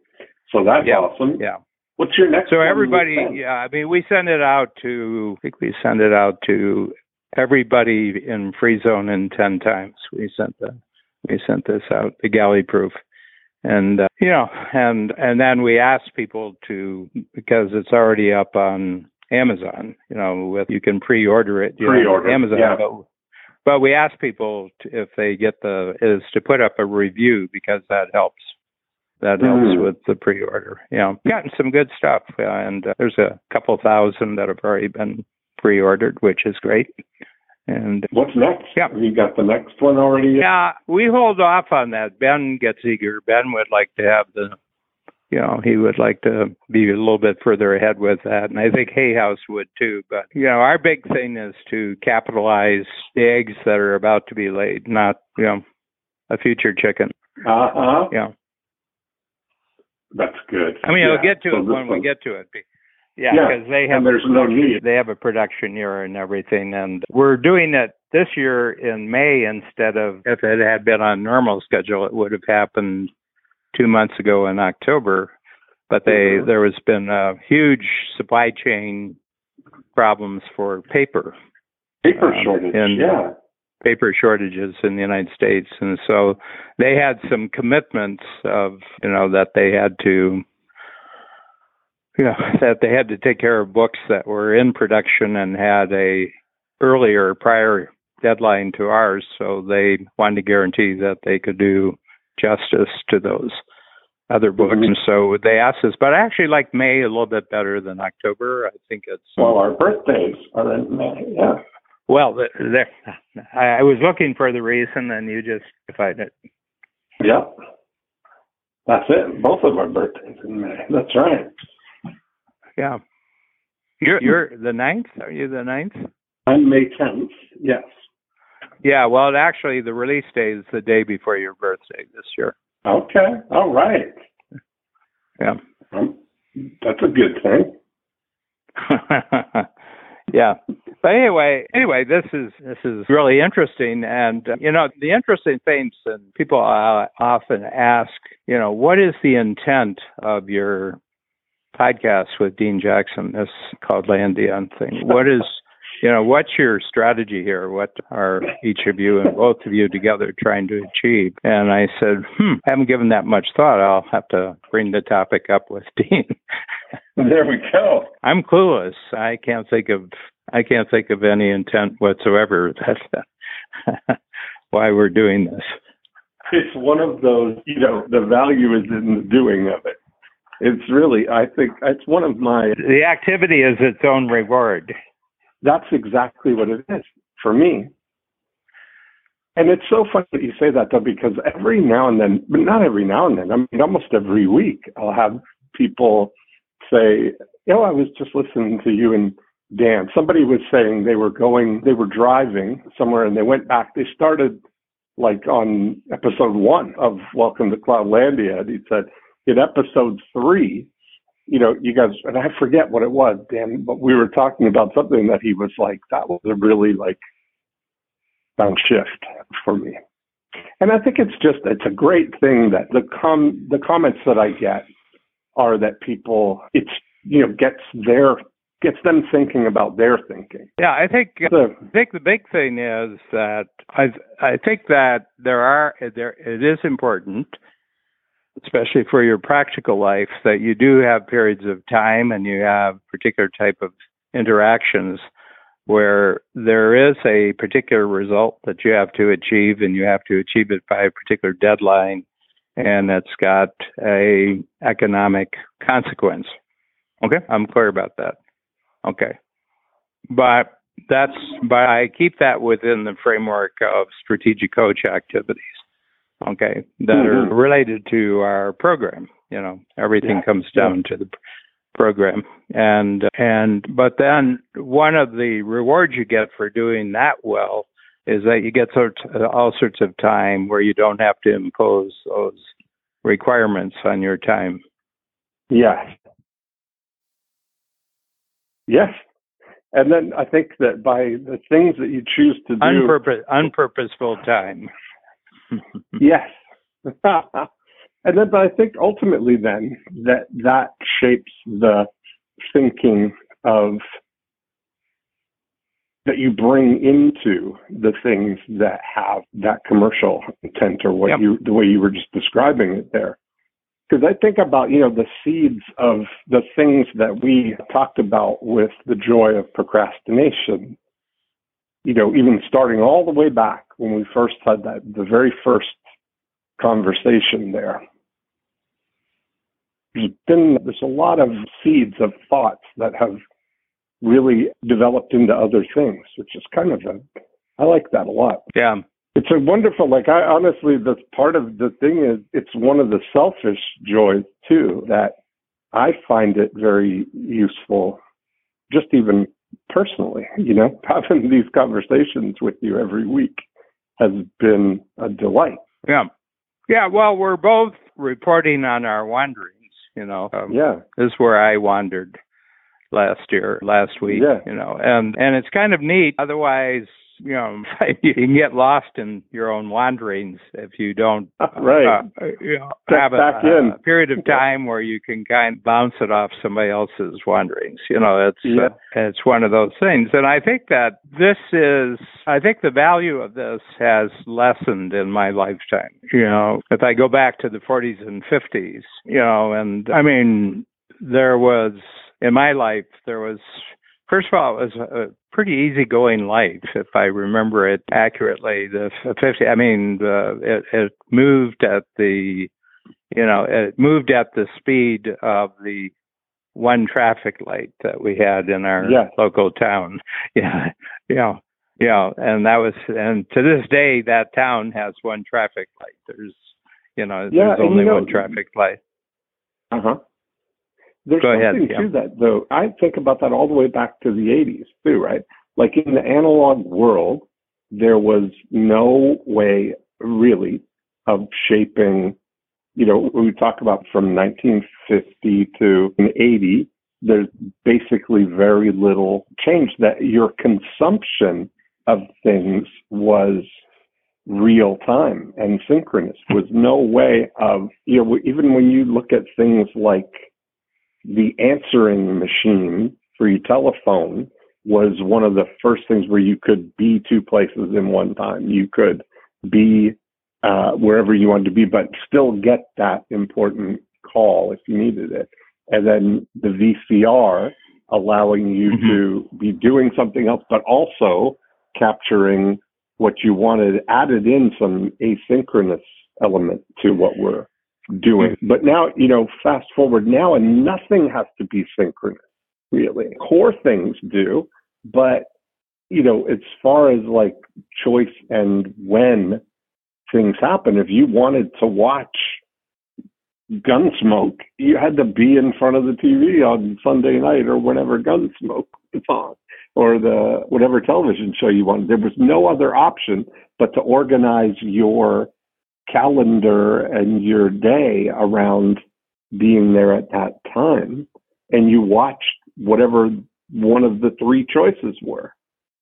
So that's
Yeah.
awesome.
Yeah.
What's your next?
So everybody, yeah, I mean, we send it out to, I think we send it out to everybody in free zone in 10 times. We sent the, we sent this out, the galley proof. And, uh, you know, and, and then we ask people to, because it's already up on Amazon, you know, with, you can pre-order it, you
Pre-order,
Amazon,
yeah.
but, but we ask people to, if they get the, is to put up a review because that helps that helps
Mm.
with the pre-order. Yeah, gotten some good stuff, and uh, there's a couple thousand that have already been pre-ordered, which is great. And
What's next?
Yeah.
You got the next one already?
yeah, we hold off on that. Ben gets eager. Ben would like to have the, you know, he would like to be a little bit further ahead with that, and I think Hay House would too. But you know, our big thing is to capitalize the eggs that are about to be laid, not you know, a future chicken.
Uh huh.
Yeah.
That's good.
I mean,
yeah.
we'll get to
so
it when we get to it. Yeah,
Yeah,
because they have
and there's no need.
they have a production year and everything, and we're doing it this year in May instead of if it had been on normal schedule, it would have happened two months ago in October. But they
Mhm.
there has been uh, huge supply chain problems for paper
Paper
um,
shortage.
and-
yeah.
Paper shortages in the United States, and so they had some commitments of you know that they had to you know that they had to take care of books that were in production and had a earlier prior deadline to ours, so they wanted to guarantee that they could do justice to those other books.
Mhm.
And so they asked us, but I actually like May a little bit better than October. I think it's
Well, our birthdays are in May. Yeah.
Well, there. I was looking for the reason, and you just defined it.
Yep. That's it. Both of our birthdays in May. That's right.
Yeah. You're you're the ninth. Are you the ninth?
I'm May 10th. Yes.
Yeah. Well, actually, the release day is the day before your birthday this year.
Okay. All right.
Yeah.
Um, that's a good thing.
yeah. But anyway, anyway, this is this is really interesting, and uh, you know, the interesting things, and people uh, often ask, you know, what is the intent of your podcast with Dean Jackson? This Cloudlandia thing. What is you know, what's your strategy here? What are each of you and both of you together trying to achieve? And I said, hmm, I haven't given that much thought. I'll have to bring the topic up with Dean.
there we go.
I'm clueless. I can't think of I can't think of any intent whatsoever. That's why we're doing this.
It's one of those, you know, the value is in the doing of it. It's really, I think, it's one of my.
The activity is its own reward.
That's exactly what it is for me. And it's so funny that you say that though, because every now and then, but not every now and then, I mean, almost every week, I'll have people say, you know, I was just listening to you and Dan. Somebody was saying they were going, they were driving somewhere and they went back. They started like on episode one of Welcome to Cloudlandia. And he said, in episode three, you know, you guys, and I forget what it was, Dan, but we were talking about something that he was like, that was a really like sound shift for me. And I think it's just, it's a great thing that the com, the comments that I get are that people, it's, you know, gets their, gets them thinking about their thinking.
Yeah, I think,
So,
I think the big thing is that I, I think that there are, there, it is important especially for your practical life, that you do have periods of time and you have particular type of interactions where there is a particular result that you have to achieve and you have to achieve it by a particular deadline and it's got a economic consequence. Okay, I'm clear about that. Okay. But that's but I keep that within the framework of strategic coach activities okay, that
Mhm.
are related to our program. You know, everything
Yeah,
comes
yeah.
down to the program, and and but then one of the rewards you get for doing that well is that you get sort all sorts of time where you don't have to impose those requirements on your time.
Yes. Yes. And then I think that by the things that you choose to do,
Unpurpose, unpurposeful time.
Yes. and then, but I think ultimately then that that shapes the thinking of that you bring into the things that have that commercial intent or what
Yep.
you the way you were just describing it there because I think about you know the seeds of the things that we talked about with the joy of procrastination. You know, even starting all the way back when we first had that the very first conversation there. There's been there's a lot of seeds of thoughts that have really developed into other things, which is kind of a I like that a lot.
Yeah,
it's a wonderful like i honestly the part of the thing is it's one of the selfish joys too that i find it very useful just even personally you know having these conversations with you every week has been a delight
yeah, yeah. Well, we're both reporting on our wanderings. You know, um,
yeah
This is where I wandered last year, last week.
Yeah.
You know, and and it's kind of neat. Otherwise, you know, you can get lost in your own wanderings if you don't
right
uh, you know, have a,
back in.
a period of time where you can kind of bounce it off somebody else's wanderings. You know, it's
Yeah.
uh, it's one of those things, and I think that this is. I think the value of this has lessened in my lifetime. You know, if I go back to the 40s and 50s, you know, and I mean, there was in my life there was. First of all, it was a pretty easygoing life, if I remember it accurately. The f- 50, I mean, uh, it, it moved at the, you know, it moved at the speed of the one traffic light that we had in our
Yes.
local town. Yeah, yeah, yeah. and that was, and to this day, that town has one traffic light. There's, You know,
Yeah,
there's only
you know-
one traffic light.
Uh huh. There's
Go ahead,
something
yeah.
to that, though. I think about that all the way back to the 80s, too, right? Like in the analog world, there was no way really of shaping, you know, we talk about from 1950 to 80, there's basically very little change that your consumption of things was real time and synchronous was no way of you know even when you look at things like the answering machine for your telephone was one of the first things where you could be two places in one time you could be uh, wherever you wanted to be but still get that important call if you needed it and then the vcr allowing you
Mhm.
to be doing something else but also capturing what you wanted added in some asynchronous element to what we're doing. Mm-hmm. But now, you know, fast forward now and nothing has to be synchronous, really. Core things do, but you know, as far as like choice and when things happen, if you wanted to watch Gunsmoke, you had to be in front of the TV on Sunday night or whenever Gunsmoke was on or the whatever television show you wanted. There was no other option but to organize your calendar and your day around being there at that time. And you watched whatever one of the three choices were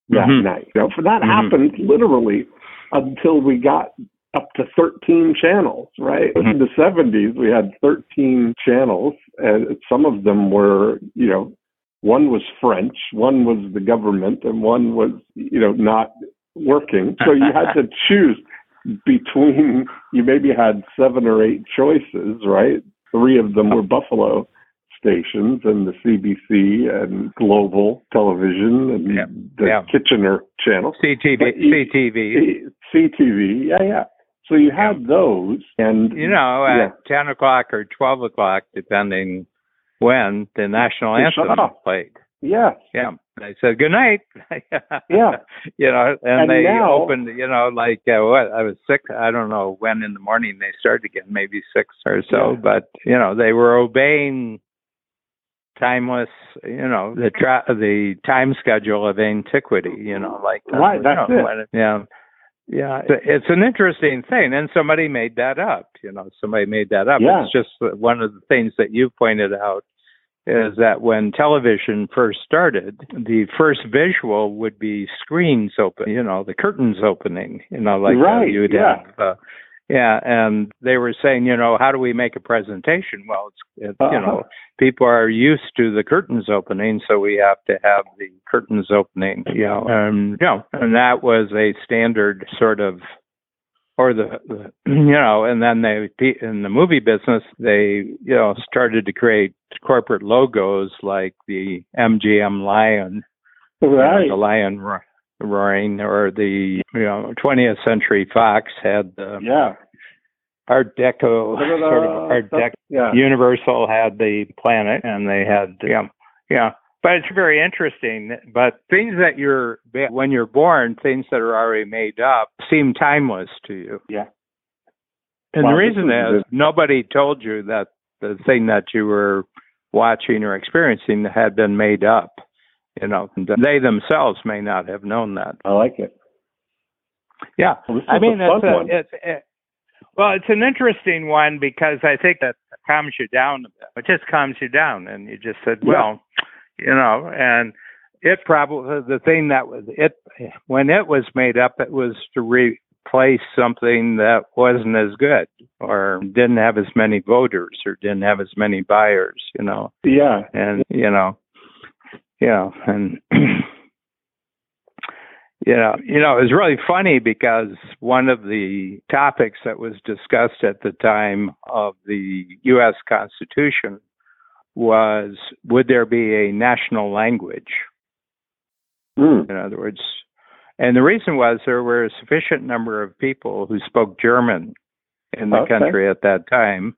that
Mhm.
night. You know, for that
Mhm.
happened literally until we got up to 13 channels, right?
Mhm.
In the 70s, we had 13 channels, and some of them were, you know, one was French, one was the government, and one was, you know, not working. So you had to choose between, you maybe had seven or eight choices, right? Three of them were Buffalo stations and the CBC and global television and
Yeah.
the
Yeah.
Kitchener channel.
CTV,
you-
CTV.
CTV, yeah, yeah. So you had those, and
You know, at
yeah.
10 o'clock or 12 o'clock, depending when the national anthem played.
yes,
Yeah. They said good night.
Yeah.
You know, and,
And
they
now-
opened, you know, like uh, what I was six. I don't know when in the morning they started again, maybe six or so.
Yeah.
But you know, they were obeying timeless, you know, the tra- the time schedule of antiquity. You know, like
Right,
you
that's
know,
it.
yeah. Yeah, it's, it's an interesting thing, and somebody made that up. You know, somebody made that up.
Yeah.
It's just one of the things that you pointed out is that when television first started, the first visual would be screens open, you know, the curtains opening, you know, like uh,
Right,
you'd
yeah.
have. Uh, yeah, and they were saying, you know, how do we make a presentation? Well, it's, it, you
Uh-huh.
know, people are used to the curtains opening, so we have to have the curtains opening, you know, and you know, and that was a standard sort of or the, the you know and then they in the movie business they you know started to create corporate logos like the MGM lion you know,
right.
the lion ro- roaring or the you know 20th century fox had the
Yeah.
art deco sort of art deco
Yeah.
Universal had the planet, and they had yeah, yeah. But it's very interesting. But things that you're when you're born, things that are already made up, seem timeless to you.
Yeah.
And
Well,
the reason
is
nobody told you that the thing that you were watching or experiencing had been made up. You know, they themselves may not have known that.
I like it.
Yeah,
Well,
I mean, it's, a, it's it, well, it's an interesting one because I think that calms you down. It just calms you down, and you just said,
Yeah.
well, you know, and it probably the thing that was it when it was made up, it was to replace something that wasn't as good or didn't have as many voters or didn't have as many buyers, you know,
Yeah.
and you know, yeah, and you know, you know, it was really funny because one of the topics that was discussed at the time of the U.S. Constitution was would there be a national language?
Mm.
In other words, and the reason was there were a sufficient number of people who spoke German in the
Okay.
country at that time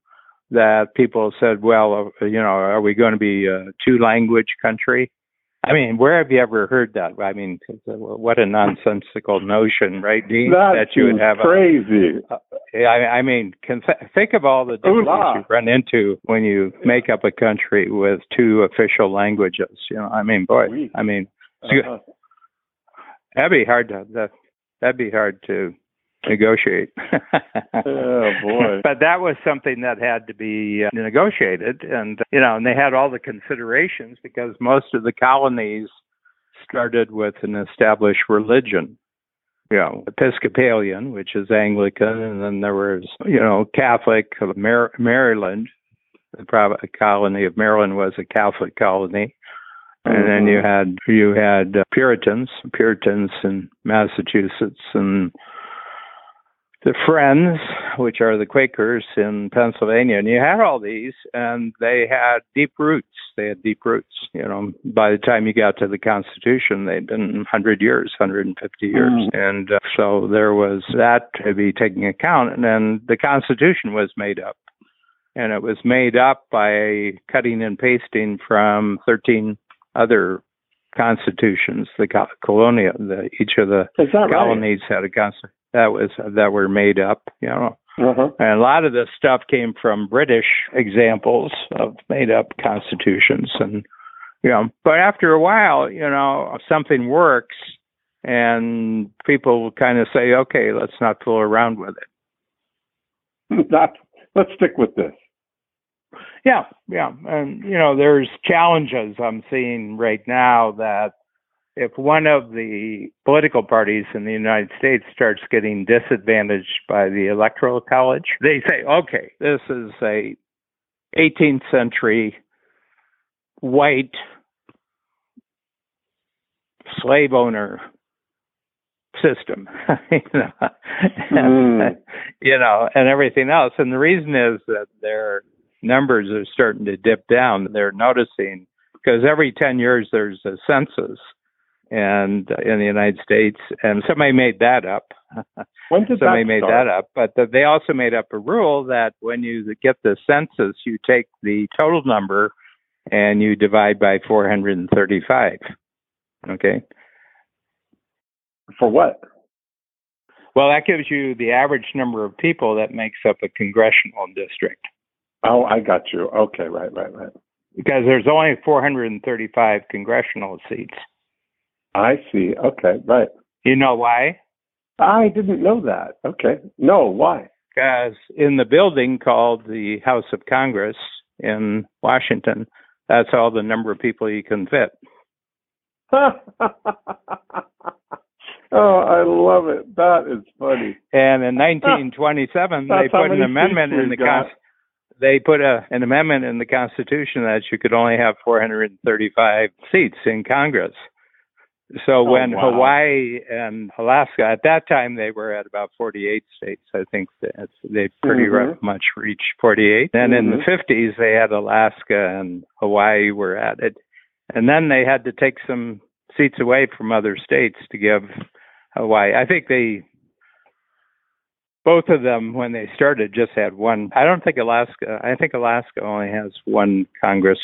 that people said, well, uh, you know, are we going to be a two language country? I mean, where have you ever heard that? I mean, what a nonsensical notion, right, Dean?
That
that you would have a,
crazy.
I, I mean, can th- think of all the difficulties you run into when you make up a country with two official languages. You know, I mean, boy, oui. I mean, uh-huh. that'd be hard to that, that'd be hard to negotiate.
oh boy!
But that was something that had to be uh, negotiated, and you know, and they had all the considerations because most of the colonies started with an established religion. You know, Episcopalian, which is Anglican, and then there was, you know, Catholic of Mar- Maryland. The colony of Maryland was a Catholic colony and then you mm-hmm. had you had uh, Puritans, Puritans in Massachusetts, and the Friends, which are the Quakers in Pennsylvania, and you had all these, and they had deep roots. They had deep roots. You know, by the time you got to the Constitution, they'd been 100 years, 150 years, mm. and uh, so there was that to be taken account. And then the Constitution was made up, and it was made up by cutting and pasting from 13 other constitutions. The colonial, the, each of the colonies right? had a constitution that was that were made up, you know. Uh-huh. And a lot of this stuff came from British examples of made up constitutions and you know, but after a while, you know, something works and people kind of say, okay, let's not fool around with
it. Not, let's stick with this.
Yeah, yeah. And, you know, there's challenges I'm seeing right now that if one of the political parties in the United States starts getting disadvantaged by the electoral college, they say, okay, this is a 18th century white slave owner system, you know, and, mm. you know, and everything else. And the reason is that their numbers are starting to dip down. They're noticing because every 10 years there's a census and uh, in the United States, and somebody made that up.
When did
somebody
that
made that up, but the, they also made up a rule that when you get the census, you take the total number and you divide by 435. Okay.
For what?
Well, that gives you the average number of people that makes up a congressional district.
Oh, I got you. Okay, right, right, right.
Because there's only 435 congressional seats.
I see. Okay, right.
You know why?
I didn't know that. Okay. No, why?
Because in the building called the House of Congress in Washington, that's all the number of people you can fit.
oh, I love it. That is funny.
And in 1927, they put an amendment in the Constitution they put a, an amendment in the Constitution that you could only have 435 seats in Congress. So oh, when wow. Hawaii and Alaska, at that time they were at about 48 states. I think that they pretty mm-hmm. much reached 48. Then mm-hmm. in the 50s mm-hmm. they had Alaska and Hawaii were at it, and then they had to take some seats away from other states to give Hawaii. I think they both of them when they started just had one. I don't think Alaska. I think Alaska only has one Congress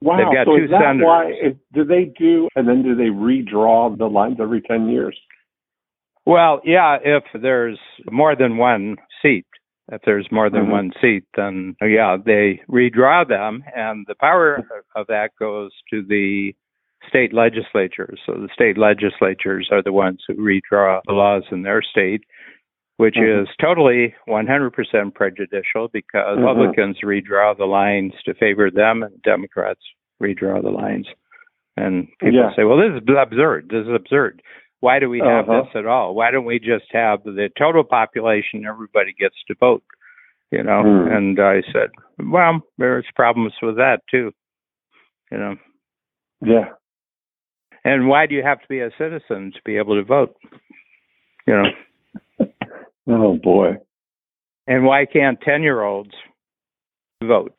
Wow.
They've got
so
two
is that
senators.
why? Do they do, and then do they redraw the lines every 10 years?
Well, yeah, if there's more than one seat, if there's more than mm-hmm. one seat, then yeah, they redraw them, and the power of that goes to the state legislatures. So the state legislatures are the ones who redraw the laws in their state, which mm-hmm. is totally 100% prejudicial because mm-hmm. Republicans redraw the lines to favor them and Democrats redraw the lines. And people yeah. say, well, this is absurd. This is absurd. Why do we have uh-huh. this at all? Why don't we just have the total population, everybody gets to vote? You know, mm. and I said, well, there's problems with that too. You know.
Yeah.
And why do you have to be a citizen to be able to vote? You know.
Oh boy.
And why can't 10 year olds vote?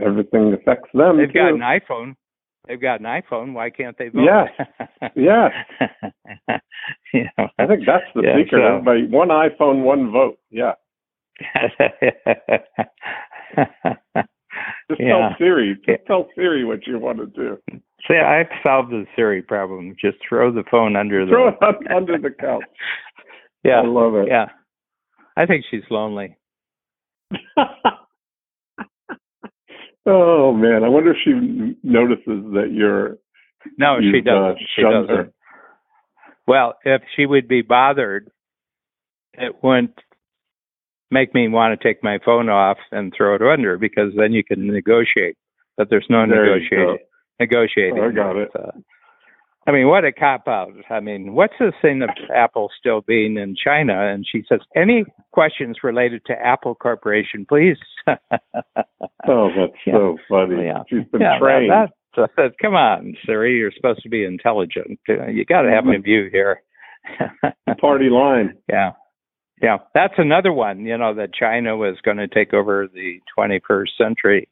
Everything affects them.
They've
too.
got an iPhone. They've got an iPhone. Why can't they vote?
Yes. yes.
you know,
I think that's the yeah, secret. So. Everybody, one iPhone, one vote. Yeah. Just yeah. tell Siri. Just tell Siri what you want to do.
See, I've solved the Siri problem. Just throw the phone under
throw
the
throw it under the couch.
Yeah.
I love it.
Yeah. I think she's lonely.
oh man, I wonder if she notices that you're.
No, she
uh,
doesn't. she doesn't.
her.
Well, if she would be bothered, it wouldn't make me want to take my phone off and throw it under because then you can negotiate. But there's no
There
negotiating. Negotiating.
I got it.
Uh, I mean, what a cop out. I mean, what's this thing of Apple still being in China? And she says, any questions related to Apple Corporation, please?
Oh, that's
Yeah.
so funny.
Yeah.
She's been
yeah,
trained.
That, that, come on, Siri, you're supposed to be intelligent. You got to have a view here.
Party line.
Yeah. Yeah. That's another one, you know, that China was going to take over the 21st century.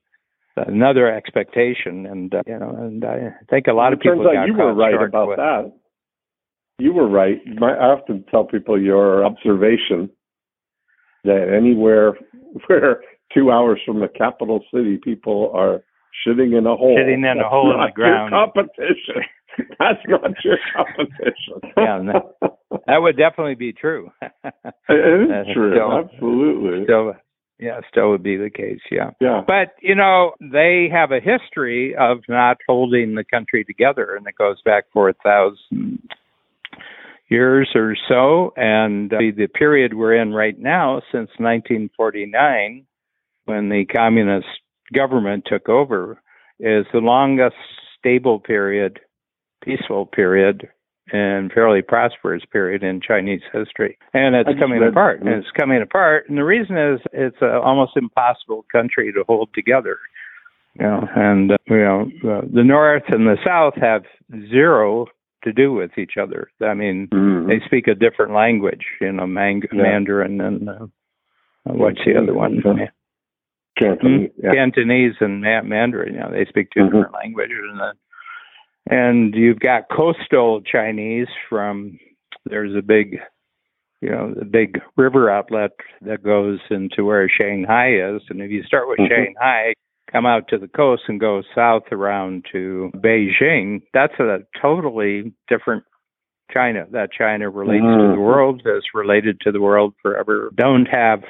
Another expectation. And, uh, you know, and I think a lot of
it turns
people
out
got
you were right about
with-
that. You were right. My, I often tell people your observation that anywhere where two hours from the capital city, people are shitting in a hole.
Shitting in a hole in the ground.
competition. That's not your competition.
Yeah, no. That would definitely be true.
it
That's
true.
still-
Absolutely.
still, yeah, still would be the case. Yeah.
yeah.
But, you know, they have a history of not holding the country together, and it goes back 4,000 years or so. And uh, the period we're in right now, since 1949, when the communist government took over, is the longest stable period, peaceful period, and fairly prosperous period in Chinese history. And it's coming apart. And it's coming apart. And the reason is it's an almost impossible country to hold together. You know, and uh, you know uh, the North and the South have zero to do with each other. I mean,
Mhm.
they speak a different language. You know, Mang-
Yeah.
Mandarin and uh, what's the other one?
Yeah. Cantonese. Yeah.
Cantonese and Mandarin. You know, they speak 2
Mhm.
different languages, and then, and you've got coastal Chinese from. There's a big, you know, the big river outlet that goes into where Shanghai is, and if you start with
Mhm.
Shanghai, come out to the coast and go south around to Beijing, that's a totally different China. That China relates to
Mhm.
the world, is related to the world forever. Don't have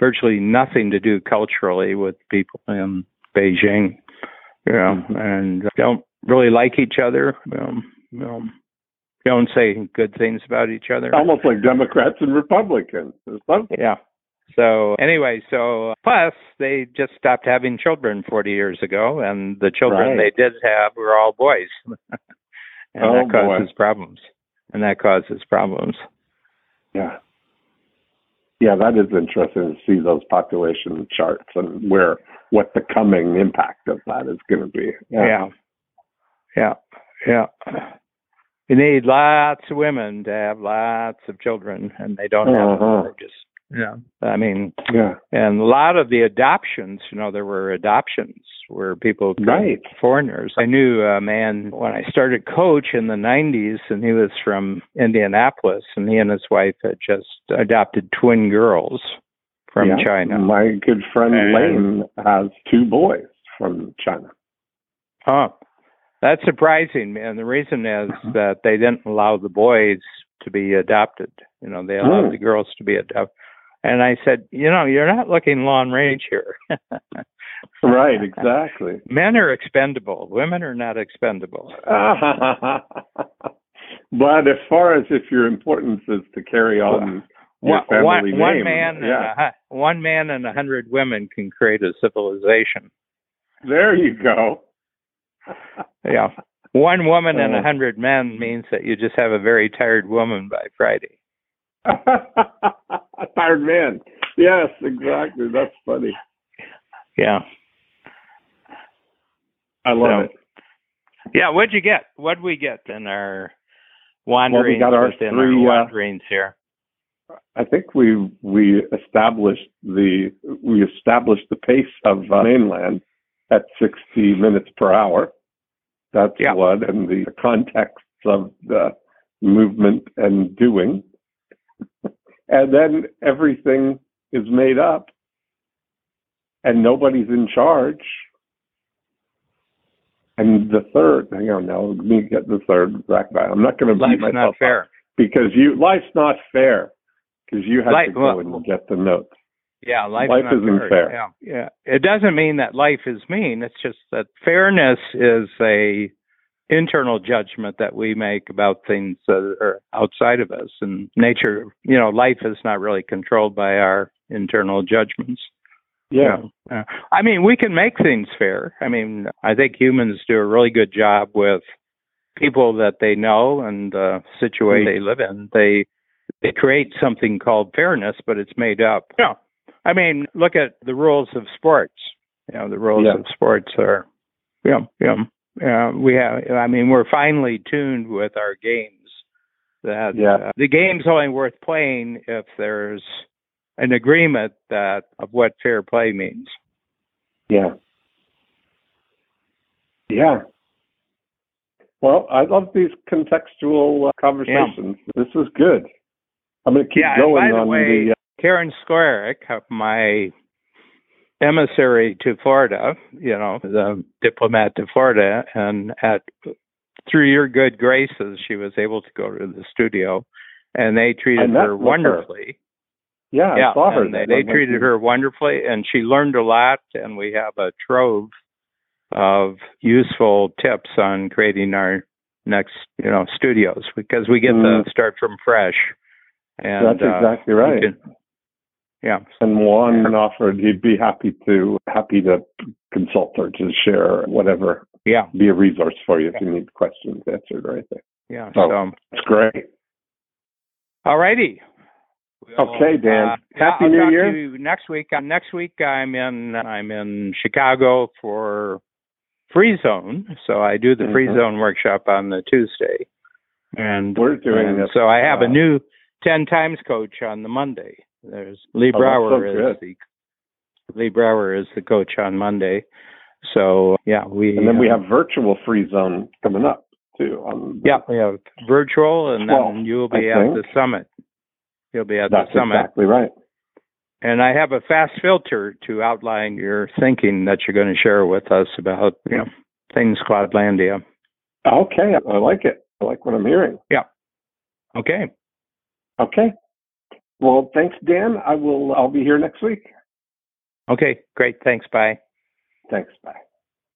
virtually nothing to do culturally with people in Beijing, you know, and don't really like each other. Um, um, don't say good things about each other.
Almost like Democrats and Republicans.
Yeah. So anyway, so plus they just stopped having children 40 years ago, and the children
Right.
they did have were all boys, and
Oh,
that
boy.
causes problems. And that causes problems.
Yeah. Yeah, that is interesting to see those population charts and where what the coming impact of that is going to be.
Yeah. Yeah. Yeah. Yeah. You need lots of women to have lots of children, and they don't have them.
Uh-huh.
They just, yeah. I mean,
Yeah.
and a lot of the adoptions, you know, there were adoptions where people,
Right.
foreigners. I knew a man when I started coach in the 90s, and he was from Indianapolis, and he and his wife had just adopted twin girls from
Yeah.
China.
My good friend
And-
Lane has two boys from China.
Oh, that's surprising, and the reason is
Uh-huh.
that they didn't allow the boys to be adopted. You know, they allowed
Hmm.
the girls to be adopted. And I said, you know, you're not looking long range here.
Right, exactly.
Men are expendable. Women are not expendable.
but as far as if your importance is to carry on your
One,
family
one,
name,
man, and
yeah.
a, one man and a hundred women can create a civilization.
There you go.
Yeah, one woman and a hundred men means that you just have a very tired woman by Friday.
Tired man. Yes, exactly. That's funny.
Yeah.
I love
So,
it.
Yeah, what'd you get? What'd we get in our wanderings
got our three,
our
uh,
wanderings here?
I think we we established the we established the pace of uh, mainland at 60 minutes per hour. That's
Yeah.
one, and the context of the movement and doing, and then everything is made up, and nobody's in charge. And the third, hang on now, let me get the third back back. I'm not going to beat
Life's
myself
not fair.
because you life's not fair. because you had
Life-
to go
well-
and get the notes.
Yeah, life,
Life
is
isn't
unfair.
fair.
Yeah, yeah. It doesn't mean that life is mean. It's just that fairness is a internal judgment that we make about things that are outside of us. And nature, you know, life is not really controlled by our internal judgments.
Yeah.
Yeah. Uh, I mean, we can make things fair. I mean, I think humans do a really good job with people that they know and the situation they live in. They they create something called fairness, but it's made up. Yeah. I mean, look at the rules of sports. You know, the rules
Yeah.
of sports are, yeah, yeah. Uh, we have. I mean, we're finely tuned with our games. That
Yeah.
uh, the game's only worth playing if there's an agreement that of what fair play means.
Yeah. Yeah. Well, I love these contextual uh, conversations. This is good. I'm going to keep
Yeah,
going
the
on
way-
the. Uh,
Karen Squarick, my emissary to Florida, you know, the diplomat to Florida, and at through your good graces, she was able to go to the studio, and they treated her
with her.
wonderfully.
yeah,
yeah,
I saw her.
they, they treated her wonderfully, and she learned a lot. And we have a trove of useful tips on creating our next, you know, studios because we get
Mm.
to start from fresh. And
That's
uh,
exactly
we
right.
can- yeah.
And Juan offered he'd be happy to happy to consult or to share whatever,
Yeah,
be a resource for you if you need questions answered or anything.
yeah.
Oh.
So,
It's great.
all righty.
Okay, Dan.
Uh, yeah,
Happy
I'll
New Year.
To you next week. Uh, next week, I'm in. I'm in Chicago for Free Zone. So I do the Free
Mhm.
Zone workshop on the Tuesday, and
We're doing
and
this.
So I have
uh,
a new ten times coach on the Monday. There's Lee
Oh,
Brower
so
is the Lee Brower is the coach on Monday. So yeah, we
And then we
uh,
have virtual free zone coming up too. On
yeah we have virtual, and then you'll be
I
at
think.
the summit. You'll be at
that's
the summit.
exactly right.
And I have a fast filter to outline your thinking that you're going to share with us about you know things Cloudlandia.
Okay, I like it. I like what I'm hearing. Yeah.
Okay.
Okay. Well, thanks, Dan. I will. I'll be here next week.
Okay. Great. Thanks. Bye.
Thanks. Bye.